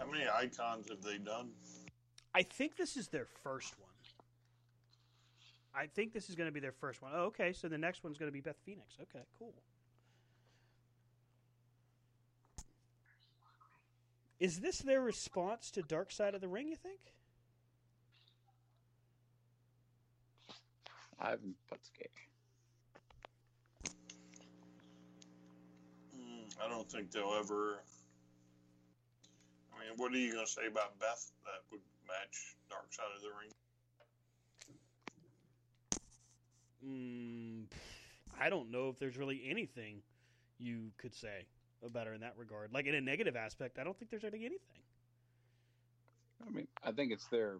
How many icons have they done? I think this is their first one. I think this is going to be their first one. Oh, okay. So the next one's going to be Beth Phoenix. Okay, cool. Is this their response to Dark Side of the Ring, you think? Ivan Putski. Mm, I don't think they'll ever. I mean, what are you going to say about Beth that would match Dark Side of the Ring? Mm, I don't know if there's really anything you could say about her in that regard. Like in a negative aspect, I don't think there's really anything. I mean, I think it's their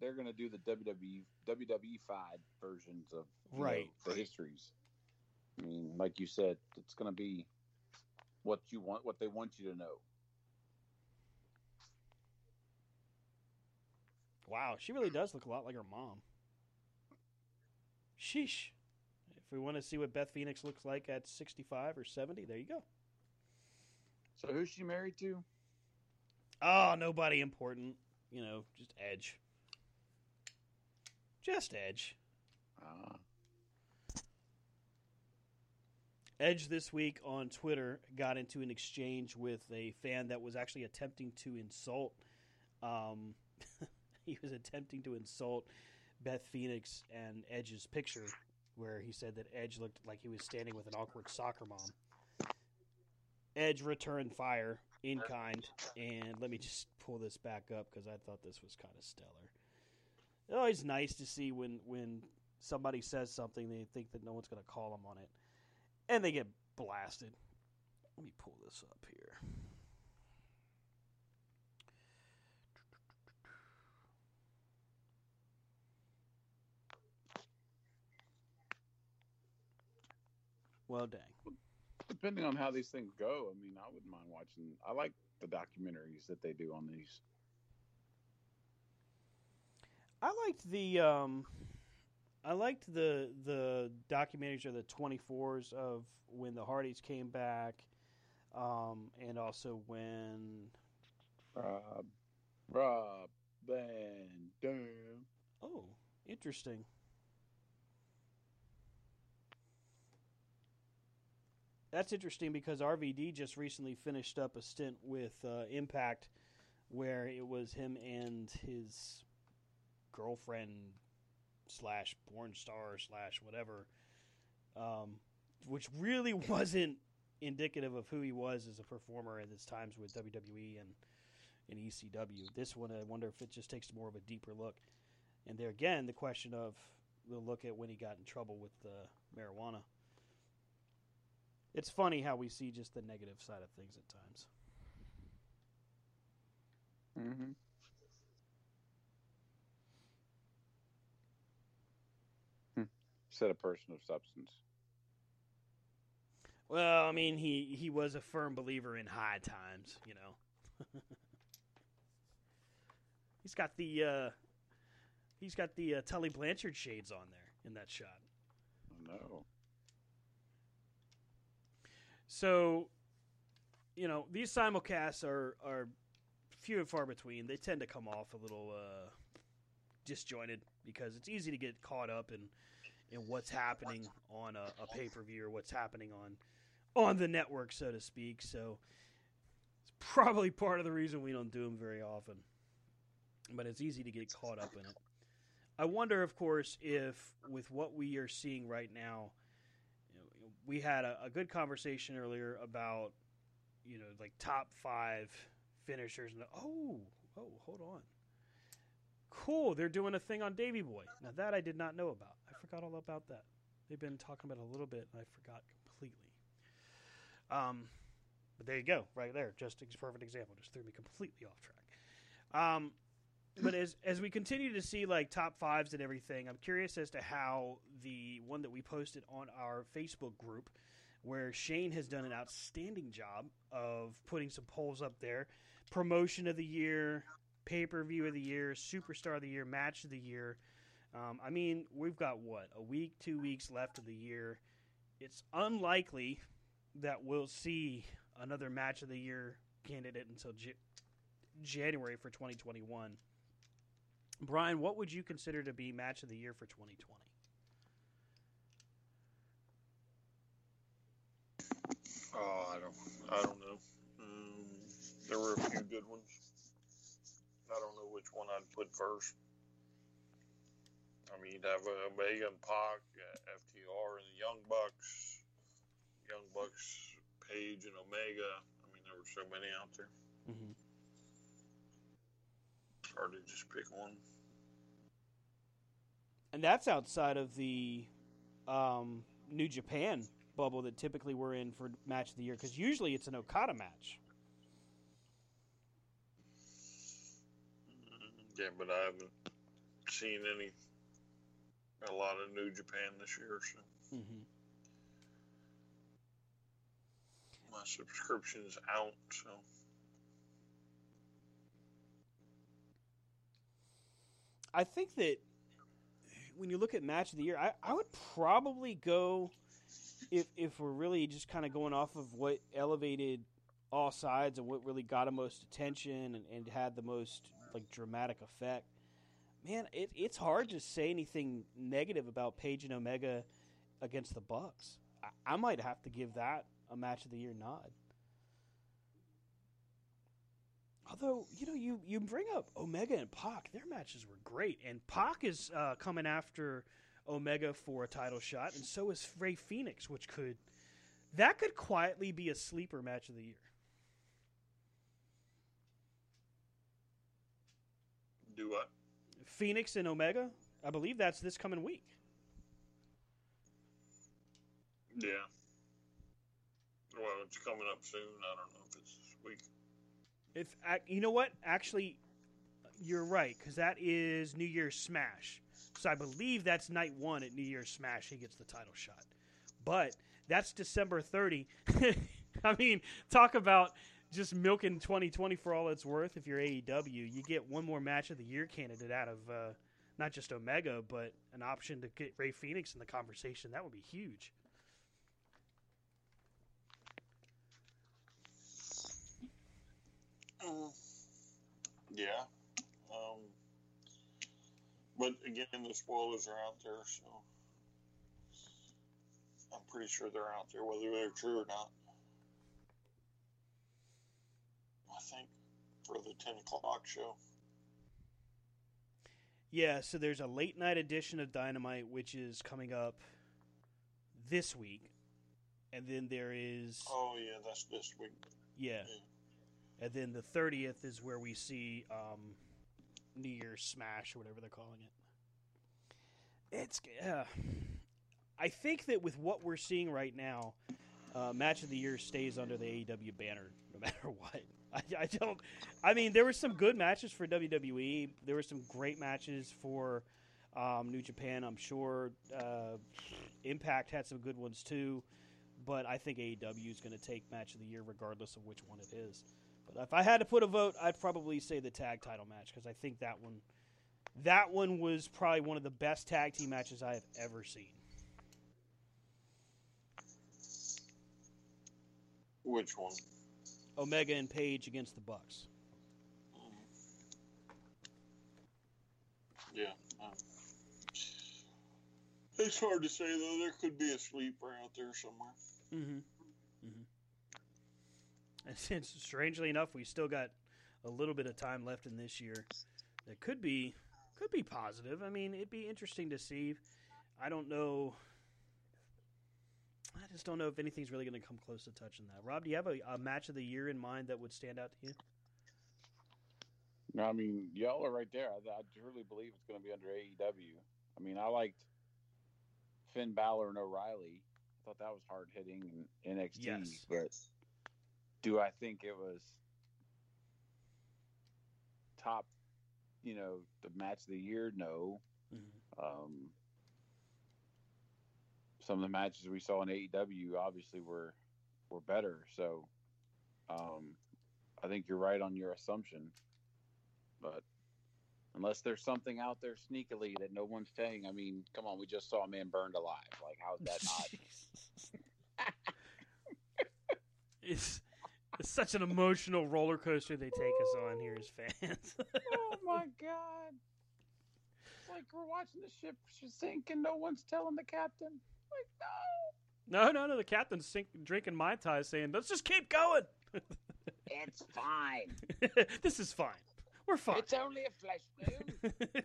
they're going to do the WWE WWE fied versions of you know, Right. the histories. I mean, like you said, it's going to be what you want, what they want you to know. Wow, she really does look a lot like her mom. Sheesh. If we want to see what Beth Phoenix looks like at 65 or 70, there you go. So who's she married to? Oh, nobody important. You know, just Edge. Just Edge. Uh, Edge this week on Twitter got into an exchange with a fan that was actually attempting to insult. Um, he was attempting to insult Beth Phoenix and Edge's picture, where he said that Edge looked like he was standing with an awkward soccer mom. Edge returned fire in kind, and let me just pull this back up because I thought this was kind of stellar. It's always nice to see when when somebody says something they think that no one's going to call them on it and they get blasted. Let me pull this up here. Well, dang. depending on how these things go, I mean, I wouldn't mind watching. I like the documentaries that they do on these. I liked the um, I liked the the documentaries or the twenty fours of when the Hardys came back, um, and also when Rob, Rob Van Dam. oh, interesting. That's interesting because RVD just recently finished up a stint with uh, Impact, where it was him and his girlfriend slash porn star slash whatever, um, which really wasn't indicative of who he was as a performer at his times with WWE and in ECW. This one, I wonder if it just takes more of a deeper look. And there again, the question of we'll look at when he got in trouble with uh, marijuana. It's funny how we see just the negative side of things at times. Mm-hmm. Said a person of substance. Well, I mean, he he was a firm believer in high times, you know. he's got the uh, he's got the uh, Tully Blanchard shades on there in that shot. No. So, you know, these simulcasts are are few and far between. They tend to come off a little uh, disjointed because it's easy to get caught up in in what's happening on a, a pay per view or what's happening on on the network, so to speak. So it's probably part of the reason we don't do them very often. But it's easy to get caught up in it. I wonder, of course, if with what we are seeing right now, we had a, a good conversation earlier about you know like top five finishers. And oh, oh, hold on. Cool, they're doing a thing on Davy Boy. Now that I did not know about. I forgot all about that. They've been talking about a little bit, and I forgot completely. Um, but there you go, right there. Just a perfect example. Just threw me completely off track. Um, but as as we continue to see like top fives and everything, I'm curious as to how the one that we posted on our Facebook group, where Shane has done an outstanding job of putting some polls up there, promotion of the year, pay per view of the year, superstar of the year, match of the year. Um, I mean, we've got what a week, two weeks left of the year. It's unlikely that we'll see another match of the year candidate until J- January for 2021. Brian, what would you consider to be match of the year for 2020? Oh, I don't, I don't know. Um, there were a few good ones. I don't know which one I'd put first. I mean, you'd have Omega and Pac, uh, FTR, and the Young Bucks, Young Bucks, Page and Omega. I mean, there were so many out there. Mm-hmm. Hard to just pick one. And that's outside of the um, New Japan bubble that typically we're in for match of the year because usually it's an Okada match. Mm, Yeah, but I haven't seen any a lot of New Japan this year, so Mm-hmm. my subscription's out. So I think that when you look at match of the year, I, I would probably go if if we're really just kind of going off of what elevated all sides and what really got the most attention and, and had the most like dramatic effect. Man, it, it's hard to say anything negative about Page and Omega against the Bucks. I, I might have to give that a match of the year nod. Although you know you you bring up Omega and Pac, their matches were great, and Pac is uh, coming after Omega for a title shot, and so is Rey Fenix, which could that could quietly be a sleeper match of the year. do what? Phoenix and Omega, I believe that's this coming week. Yeah. Well, it's coming up soon. I don't know if it's this week. If you know what, actually, you're right because that is New Year's Smash. So I believe that's night one at New Year's Smash. He gets the title shot, but that's December 30. I mean, talk about just milking 2020 for all it's worth. If you're AEW, you get one more match of the year candidate out of uh, not just Omega, but an option to get Rey Fenix in the conversation. That would be huge. Yeah. Um, but again, the spoilers are out there, so I'm pretty sure they're out there, whether they're true or not. I think for the 10 o'clock show. Yeah, so there's a late night edition of Dynamite, which is coming up this week, and then there is Oh, yeah, that's this week. yeah, and then the thirtieth is where we see um, New Year's Smash or whatever they're calling it. It's uh, I think that with what we're seeing right now, uh, Match of the Year stays under the AEW banner no matter what. I, I don't. I mean, there were some good matches for WWE. There were some great matches for um, New Japan. I'm sure uh, Impact had some good ones too. But I think AEW is going to take Match of the Year regardless of which one it is. But if I had to put a vote, I'd probably say the tag title match because I think that one, that one was probably one of the best tag team matches I have ever seen. Which one? Omega and Page against the Bucks. Yeah. Um, it's hard to say though. There could be a sleeper out there somewhere. Mm-hmm. Mm-hmm. And since, strangely enough, we still got a little bit of time left in this year, that could be could be positive. I mean, it'd be interesting to see. I don't know. I just don't know if anything's really going to come close to touching that. Rob, do you have a, a match of the year in mind that would stand out to you? No, I mean, y'all are right there. I, I truly believe it's going to be under AEW. I mean, I liked Finn Balor and O'Reilly. I thought that was hard hitting in NXT, Yes. but do I think it was top, you know, the match of the year? No. Mm-hmm. Um, some of the matches we saw in AEW obviously were were better. So um, I think you're right on your assumption. But unless there's something out there sneakily that no one's saying, I mean, come on, we just saw a man burned alive. Like, how's that not? it's, it's such an emotional roller coaster they take us on here as fans. oh my god! It's like we're watching the ship sink and no one's telling the captain. Like, no. no, no, no. The captain's sink, drinking mai tai, saying, "Let's just keep going. It's fine. this is fine. We're fine." It's only a flesh wound.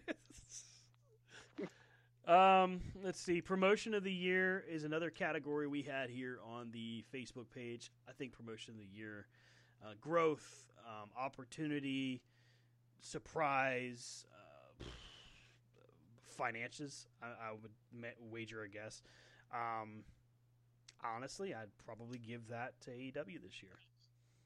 Um, let's see. Promotion of the year is another category we had here on the Facebook page. I think promotion of the year, uh, growth, um, opportunity, surprise, uh, finances. I, I would ma- wager a guess. Um, honestly, I'd probably give that to AEW this year.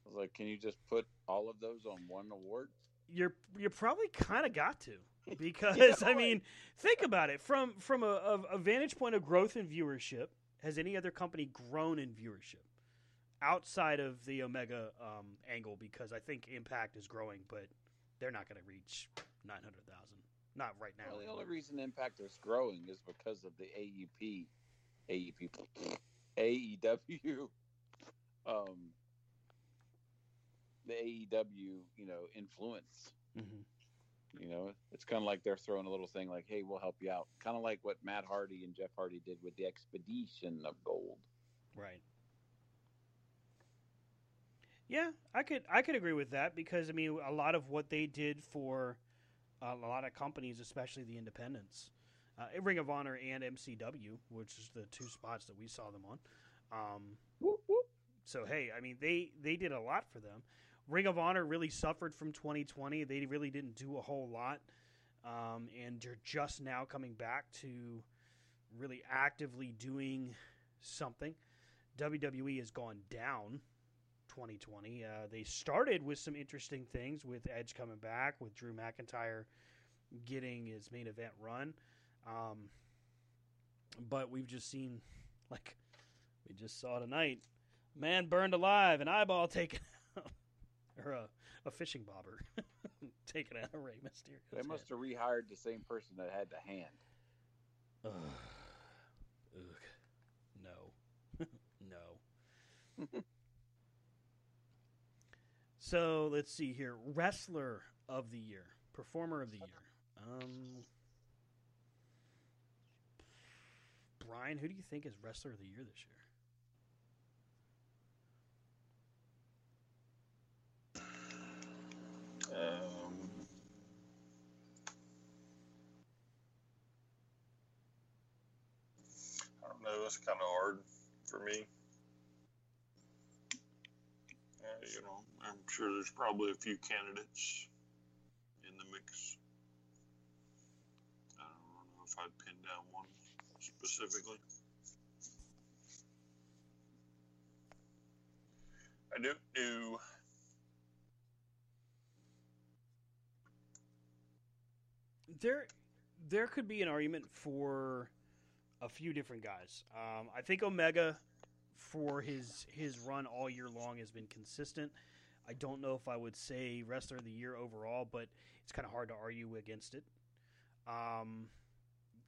I was like, can you just put all of those on one award? You're you're probably kind of got to because Yeah, I mean, think about it from from a, a, a vantage point of growth in viewership. Has any other company grown in viewership outside of the Omega um, angle? Because I think Impact is growing, but they're not going to reach nine hundred thousand. Not right now. Well, the only reason Impact is growing is because of the AEP, AUP, AEW, um, the AEW, you know, influence. Mhm. You know, it's kind of like they're throwing a little thing like, "Hey, we'll help you out," kind of like what Matt Hardy and Jeff Hardy did with the Expedition of Gold. Right. Yeah, I could I could agree with that because I mean a lot of what they did for uh, a lot of companies, especially the independents, uh, Ring of Honor and MCW, which is the two spots that we saw them on. Um, Whoop, whoop. so hey, I mean they they did a lot for them. Ring of Honor really suffered from 2020. They really didn't do a whole lot, um, and they're just now coming back to really actively doing something. WWE has gone down 2020. Uh, they started with some interesting things with Edge coming back, with Drew McIntyre getting his main event run. Um, but we've just seen, like, we just saw tonight, man burned alive, an eyeball taken or a, a fishing bobber taken out of Rey Mysterio. They must have rehired the same person that had the hand. Ugh. Ugh. No. no. so let's see here. Wrestler of the year. Performer of the year. Um, Brian, who do you think is wrestler of the year this year? Um, I don't know. It's kind of hard for me. Uh, you know, I'm sure there's probably a few candidates in the mix. I don't know if I'd pin down one specifically. I don't know. There, there could be an argument for a few different guys. Um, I think Omega, for his his run all year long, has been consistent. I don't know if I would say wrestler of the year overall, but it's kind of hard to argue against it. Um,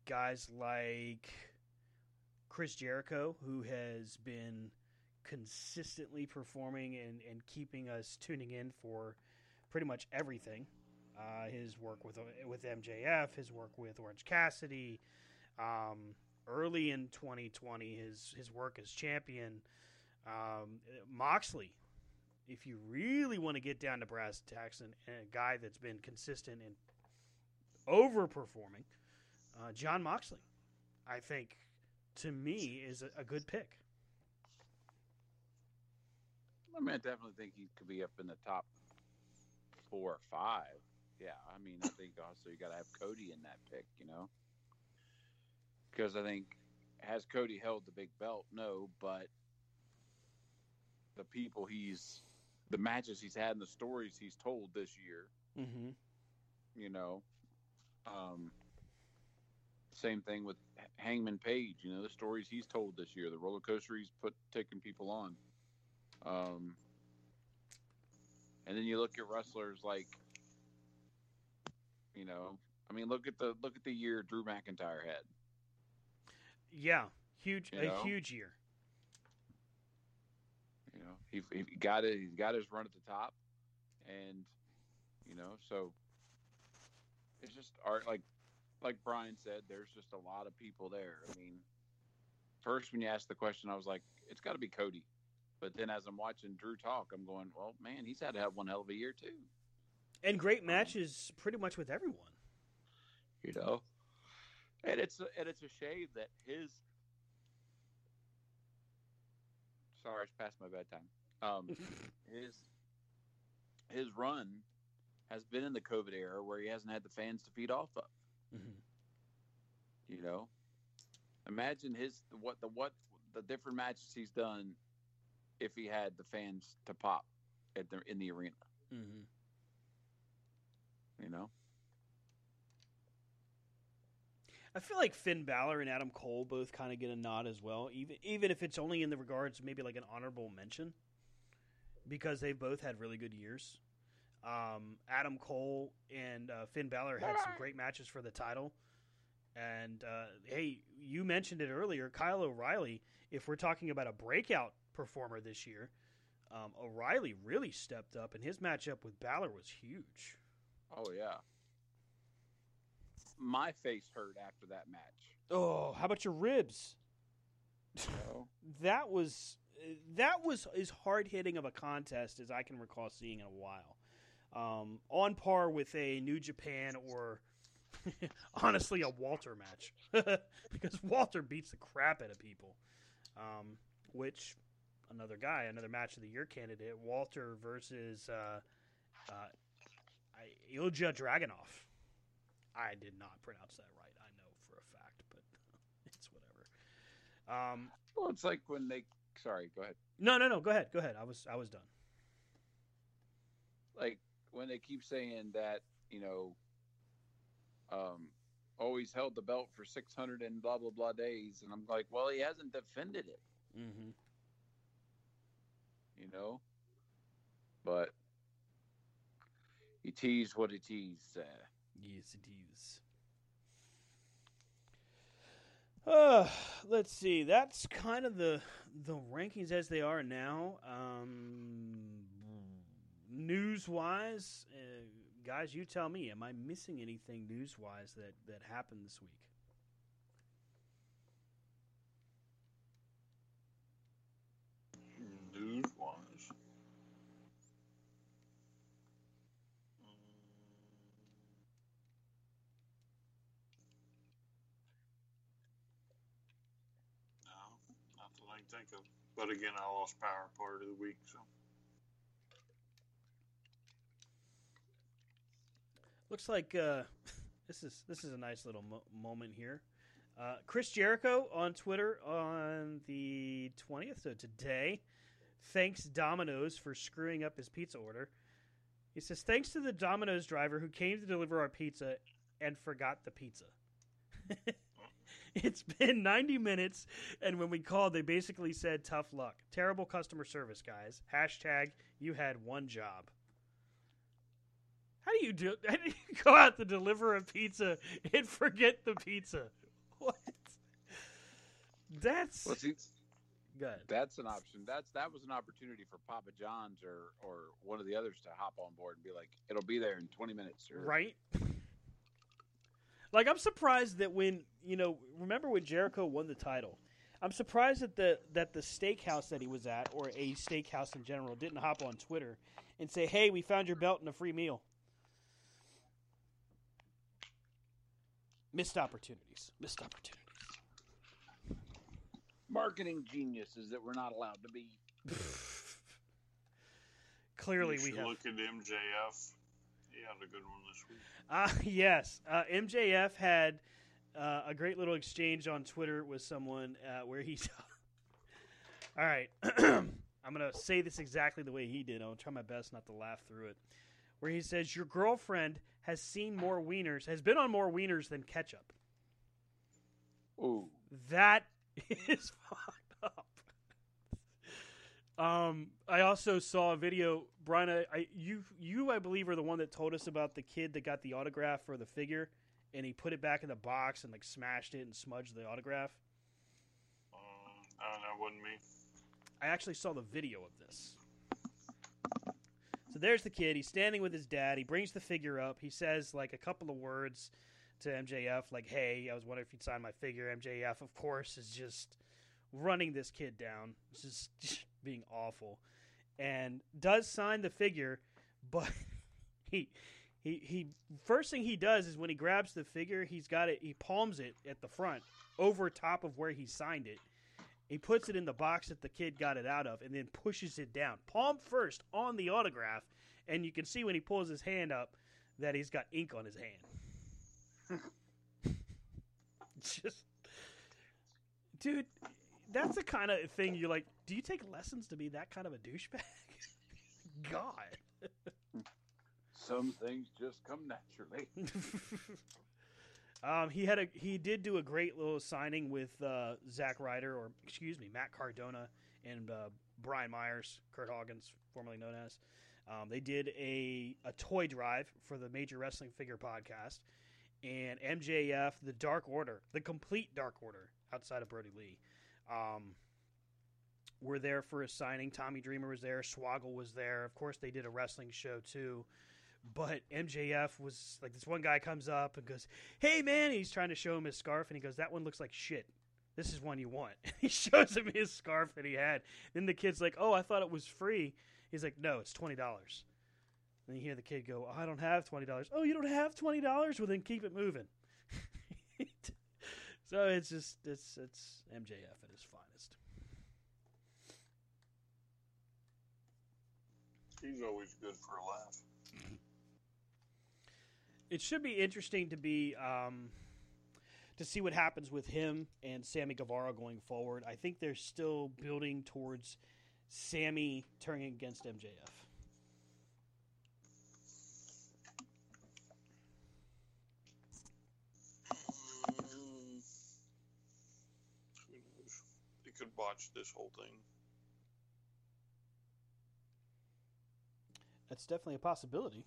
guys like Chris Jericho, who has been consistently performing and, and keeping us tuning in for pretty much everything. Uh, his work with with MJF, his work with Orange Cassidy, um, early in 2020, his his work as champion. Um, Moxley, if you really want to get down to brass tacks, and, and a guy that's been consistent and overperforming, uh, Jon Moxley, I think, to me, is a, a good pick. I mean, I definitely think he could be up in the top four or five. Yeah, I mean, I think also you got to have Cody in that pick, you know, because I think has Cody held the big belt? No, but the people he's, the matches he's had, and the stories he's told this year, Mm-hmm. you know, um, same thing with Hangman Page. You know, the stories he's told this year, the roller coaster he's put taking people on. Um, and then you look at wrestlers like, you know, I mean, look at the look at the year Drew McIntyre had. Yeah, huge, You a know? huge year. You know, he, he got it. He got his run at the top, and you know, so it's just art. Like like Brian said, there's just a lot of people there. I mean, first when you asked the question, I was like, it's got to be Cody. But then as I'm watching Drew talk, I'm going, well, man, he's had to have one hell of a year too. And great matches pretty much with everyone. You know, and it's a, and it's a shame that his. Sorry, it's past my bedtime. Um, his his run has been in the COVID era where he hasn't had the fans to feed off of. Mhm. You know, imagine his what the what the different matches he's done if he had the fans to pop at the in the arena. Mm-hmm. You know, I feel like Finn Balor and Adam Cole both kind of get a nod as well, even even if it's only in the regards maybe like an honorable mention, because they've both had really good years. Um, Adam Cole and uh, Finn Balor had some great matches for the title, and uh, hey, you mentioned it earlier, Kyle O'Reilly. If we're talking about a breakout performer this year, um, O'Reilly really stepped up, and his matchup with Balor was huge. Oh yeah. My face hurt after that match. Oh, how about your ribs? Know? that was that was as hard hitting of a contest as I can recall seeing in a while. Um, on par with a New Japan or honestly a Walter match because Walter beats the crap out of people. Um, which another guy, another match of the year candidate, Walter versus uh, uh, Ilja Dragunov. I did not pronounce that right. I know for a fact, but it's whatever. Um, Well, it's like when they. Sorry, go ahead. no, no, no. Go ahead. Go ahead. I was I was done. Like when they keep saying that, you know, um, always held the belt for 600 and blah blah blah days, and I'm like, well, he hasn't defended it, Mm-hmm. you know. But he teased what he teased. Uh, Yes, it is. Uh, let's see. That's kind of the the rankings as they are now. Um, news wise, uh, guys, you tell me. Am I missing anything news wise that that happened this week? can think of. But again, I lost power part of the week, so. Looks like uh, this is this is a nice little mo- moment here. Uh, Chris Jericho on Twitter on the twentieth, so today, thanks Domino's for screwing up his pizza order. He says thanks to the Domino's driver who came to deliver our pizza and forgot the pizza. it's been 90 minutes, and when we called, they basically said tough luck, terrible customer service, guys. Hashtag you had one job. How do you do? How do you go out to deliver a pizza and forget the pizza? What? That's Well, see, good. that's an option. That's that was an opportunity for Papa John's or or one of the others to hop on board and be like, "It'll be there in 20 minutes." Or, Right? Like I'm surprised that when you know, remember when Jericho won the title? I'm surprised that the that the steakhouse that he was at, or a steakhouse in general, didn't hop on Twitter and say, "Hey, we found your belt and a free meal." Missed opportunities. Missed opportunities. Marketing geniuses that we're not allowed to be. Clearly, you we have. look at MJF. He had a good one this week. Uh, yes, uh, MJF had uh, a great little exchange on Twitter with someone uh, where he's. All right, I'm gonna say this exactly the way he did. I'll try my best not to laugh through it. Where he says, "Your girlfriend has seen more wieners, has been on more wieners than ketchup." Ooh, That is fucked up. Um, I also saw a video, Brian. I, I you you I believe are the one that told us about the kid that got the autograph for the figure, and he put it back in the box and like smashed it and smudged the autograph. Um, I don't know, wasn't me. I actually saw the video of this. So there's the kid. He's standing with his dad. He brings the figure up. He says like a couple of words to MJF, like, "Hey, I was wondering if you'd sign my figure." MJF, of course, is just running this kid down, just, just being awful, and does sign the figure, but he. He, he first thing he does is when he grabs the figure, he's got it. He palms it at the front, over top of where he signed it, he puts it in the box that the kid got it out of and then pushes it down. Palm first on the autograph, and you can see when he pulls his hand up that he's got ink on his hand. just Dude, that's the kind of thing you're like, do you take lessons to be that kind of a douchebag? God. some things just come naturally. um, he had a he did do a great little signing with uh, Zack Ryder, or excuse me, Matt Cardona and uh, Brian Myers, Kurt Hawkins, formerly known as. Um, they did a a toy drive for the Major Wrestling Figure Podcast, and MJF, the Dark Order, the complete Dark Order outside of Brodie Lee, um, were there for a signing. Tommy Dreamer was there. Swoggle was there. Of course, they did a wrestling show too. But MJF was like this one guy comes up and goes, "Hey man," he's trying to show him his scarf, and he goes, "That one looks like shit. This is one you want." he shows him his scarf that he had. Then the kid's like, "Oh, I thought it was free." He's like, "No, it's twenty dollars." Then you hear the kid go, oh, "I don't have twenty dollars." Oh, you don't have twenty dollars? Well, then keep it moving. so it's just it's it's MJF at his finest. He's always good for a laugh. it should be interesting to be um, to see what happens with him and Sammy Guevara going forward. I think they're still building towards Sammy turning against MJF. Mm, who knows? They could botch this whole thing. That's definitely a possibility.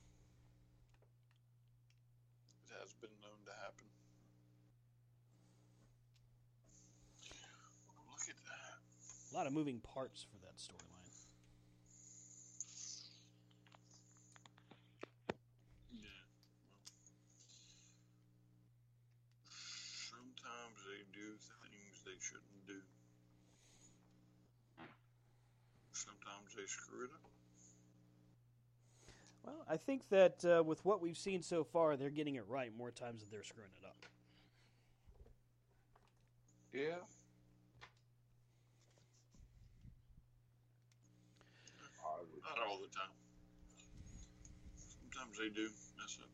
It has been known to happen. Look at that. A lot of moving parts for that storyline. Yeah. Sometimes they do things they shouldn't do. Sometimes they screw it up. Well, I think that uh, with what we've seen so far, they're getting it right more times than they're screwing it up. Yeah. Not all the time. Sometimes they do mess up.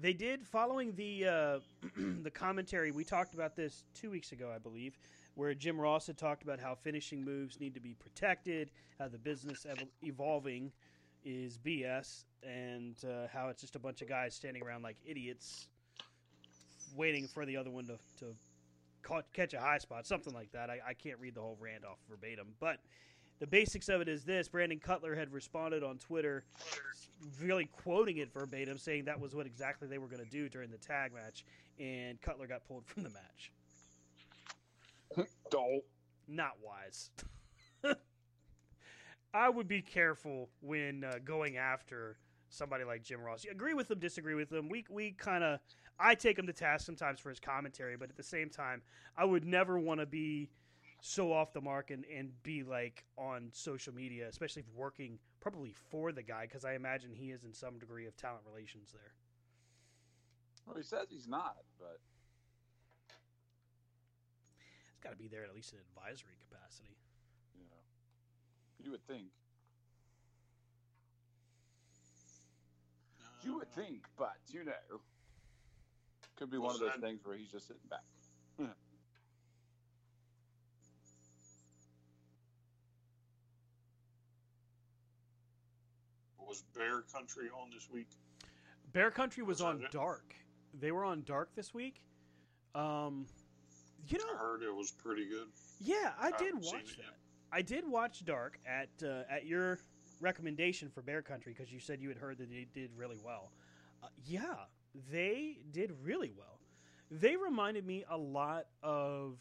They did following the uh, the commentary. We talked about this two weeks ago, I believe where Jim Ross had talked about how finishing moves need to be protected, how the business ev- evolving is BS, and uh, how it's just a bunch of guys standing around like idiots, waiting for the other one to, to ca- catch a high spot, something like that. I, I can't read the whole rant off verbatim, but the basics of it is this Brandon Cutler had responded on Twitter, really quoting it verbatim, saying that was what exactly they were going to do during the tag match, and Cutler got pulled from the match. Don't. Not wise. I would be careful when uh, going after somebody like Jim Ross. You agree with him, disagree with him. We we kind of I take him to task sometimes for his commentary, but at the same time, I would never want to be so off the mark and, and be like on social media, especially if working probably for the guy, because I imagine he is in some degree of talent relations there. Well, he says he's not, but It's got to be there at least in advisory capacity. you know, you would think. You would think, but you know, could be one of those that- things where he's just sitting back. Was Bear Country on this week? Bear Country was Was on it? Dark. They were on Dark this week. Um, you know, I heard it was pretty good. yeah, I I did watch that. yet. I did watch Dark at uh, at your recommendation for Bear Country because you said you had heard that they did really well. Uh, yeah, they did really well. They reminded me a lot of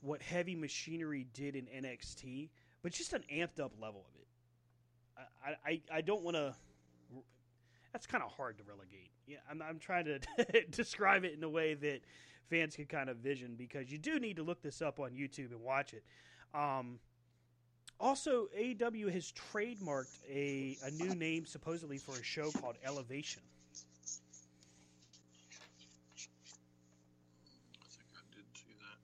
what Heavy Machinery did in NXT, but just an amped up level of it. I I, I don't want to. That's kind of hard to relegate. Yeah, I'm, I'm trying to describe it in a way that fans can kind of vision because you do need to look this up on YouTube and watch it. Um, also, AEW has trademarked a, a new name supposedly for a show called Elevation. I think I did see that.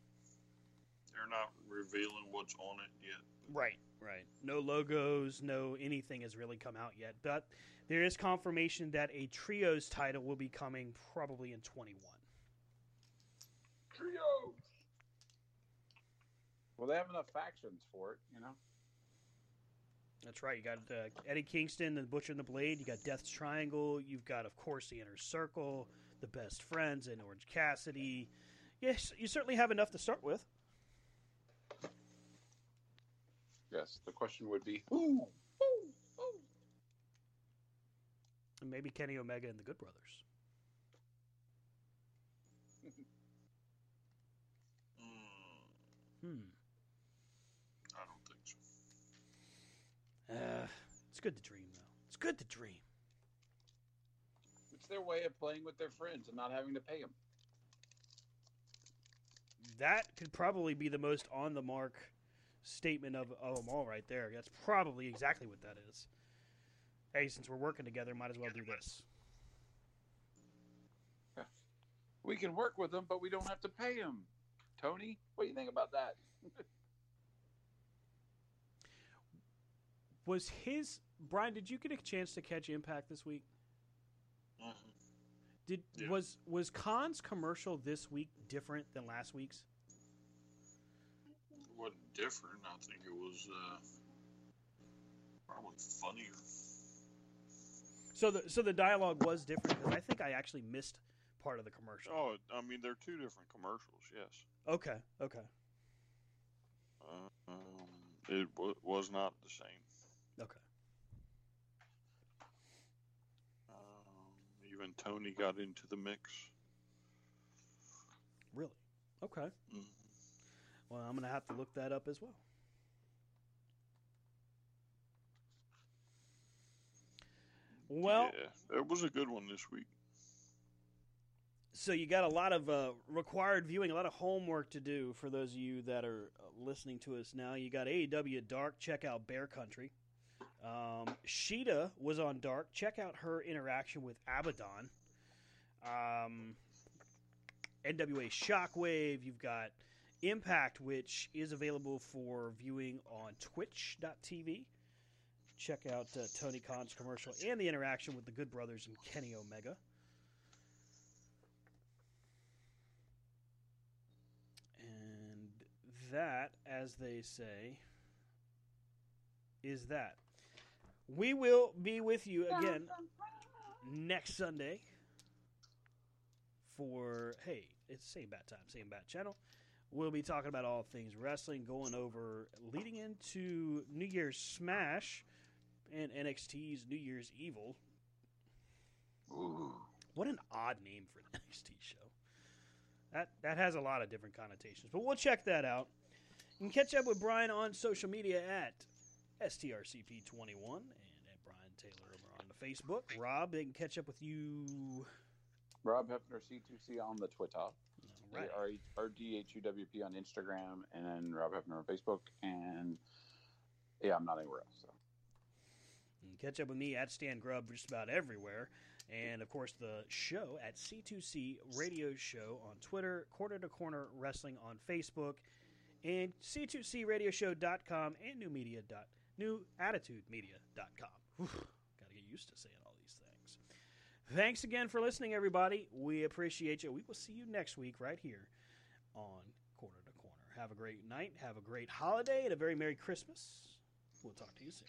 They're not revealing what's on it yet. Right, right. No logos, no anything has really come out yet, but there is confirmation that a trios title will be coming probably in 21. Trio. Well, they have enough factions for it, you know. That's right. You got uh, Eddie Kingston, the Butcher and the Blade. You got Death's Triangle. You've got, of course, the Inner Circle, the Best Friends, and Orange Cassidy. Yes, you certainly have enough to start with. Yes. The question would be who? Who? Who? And maybe Kenny Omega and the Good Brothers. Hmm. I don't think so. Uh, it's good to dream, though. It's good to dream. It's their way of playing with their friends and not having to pay them. That could probably be the most on the mark statement of, of them all right there. That's probably exactly what that is. Hey, since we're working together, might as well do this. We can work with them, but we don't have to pay them. Tony, what do you think about that? Was his Brian? Did you get a chance to catch Impact this week? Mhm. Did Yeah. was was Khan's commercial this week different than last week's? It wasn't different. I think it was uh, probably funnier. So the so the dialogue was different because I think I actually missed part of the commercial. Oh, I mean, they're two different commercials. Yes. Okay, okay, Uh, um, it w- was not the same. okay. Um, even Tony got into the mix. Really? Okay. Mhm. Well, I'm gonna have to look that up as well. Well, yeah, it was a good one this week. So you got a lot of uh, required viewing, a lot of homework to do for those of you that are uh, listening to us now. You got AEW Dark. Check out Bear Country. Um, Shida was on Dark. Check out her interaction with Abadon. Um, NWA Shockwave. You've got Impact, which is available for viewing on Twitch.tv. Check out uh, Tony Khan's commercial and the interaction with the Good Brothers and Kenny Omega. That, as they say, is that. We will be with you again next Sunday for, hey, it's same bat time, same bat channel. We'll be talking about all things wrestling, going over leading into New Year's Smash and NXT's New Year's Evil. Ooh. What an odd name for an NXT show. That that has a lot of different connotations, but we'll check that out. You can catch up with Brian on social media at STRCP21 and at Brian Taylor over on the Facebook. Rob, they can catch up with you. Rob Hefner C2C on the Twitter. Right. R R D H U W P on Instagram, and then Rob Hefner on Facebook, and yeah, I'm not anywhere else. So You can catch up with me at Stan Grubb just about everywhere. And of course, the show at C2C Radio Show on Twitter, Corner to Corner Wrestling on Facebook, and C2CRadioshow.com and new media dot newattitudemedia.com. Got to get used to saying all these things. Thanks again for listening, everybody. We appreciate you. We will see you next week right here on Corner to Corner. Have a great night. Have a great holiday and a very Merry Christmas. We'll talk to you soon.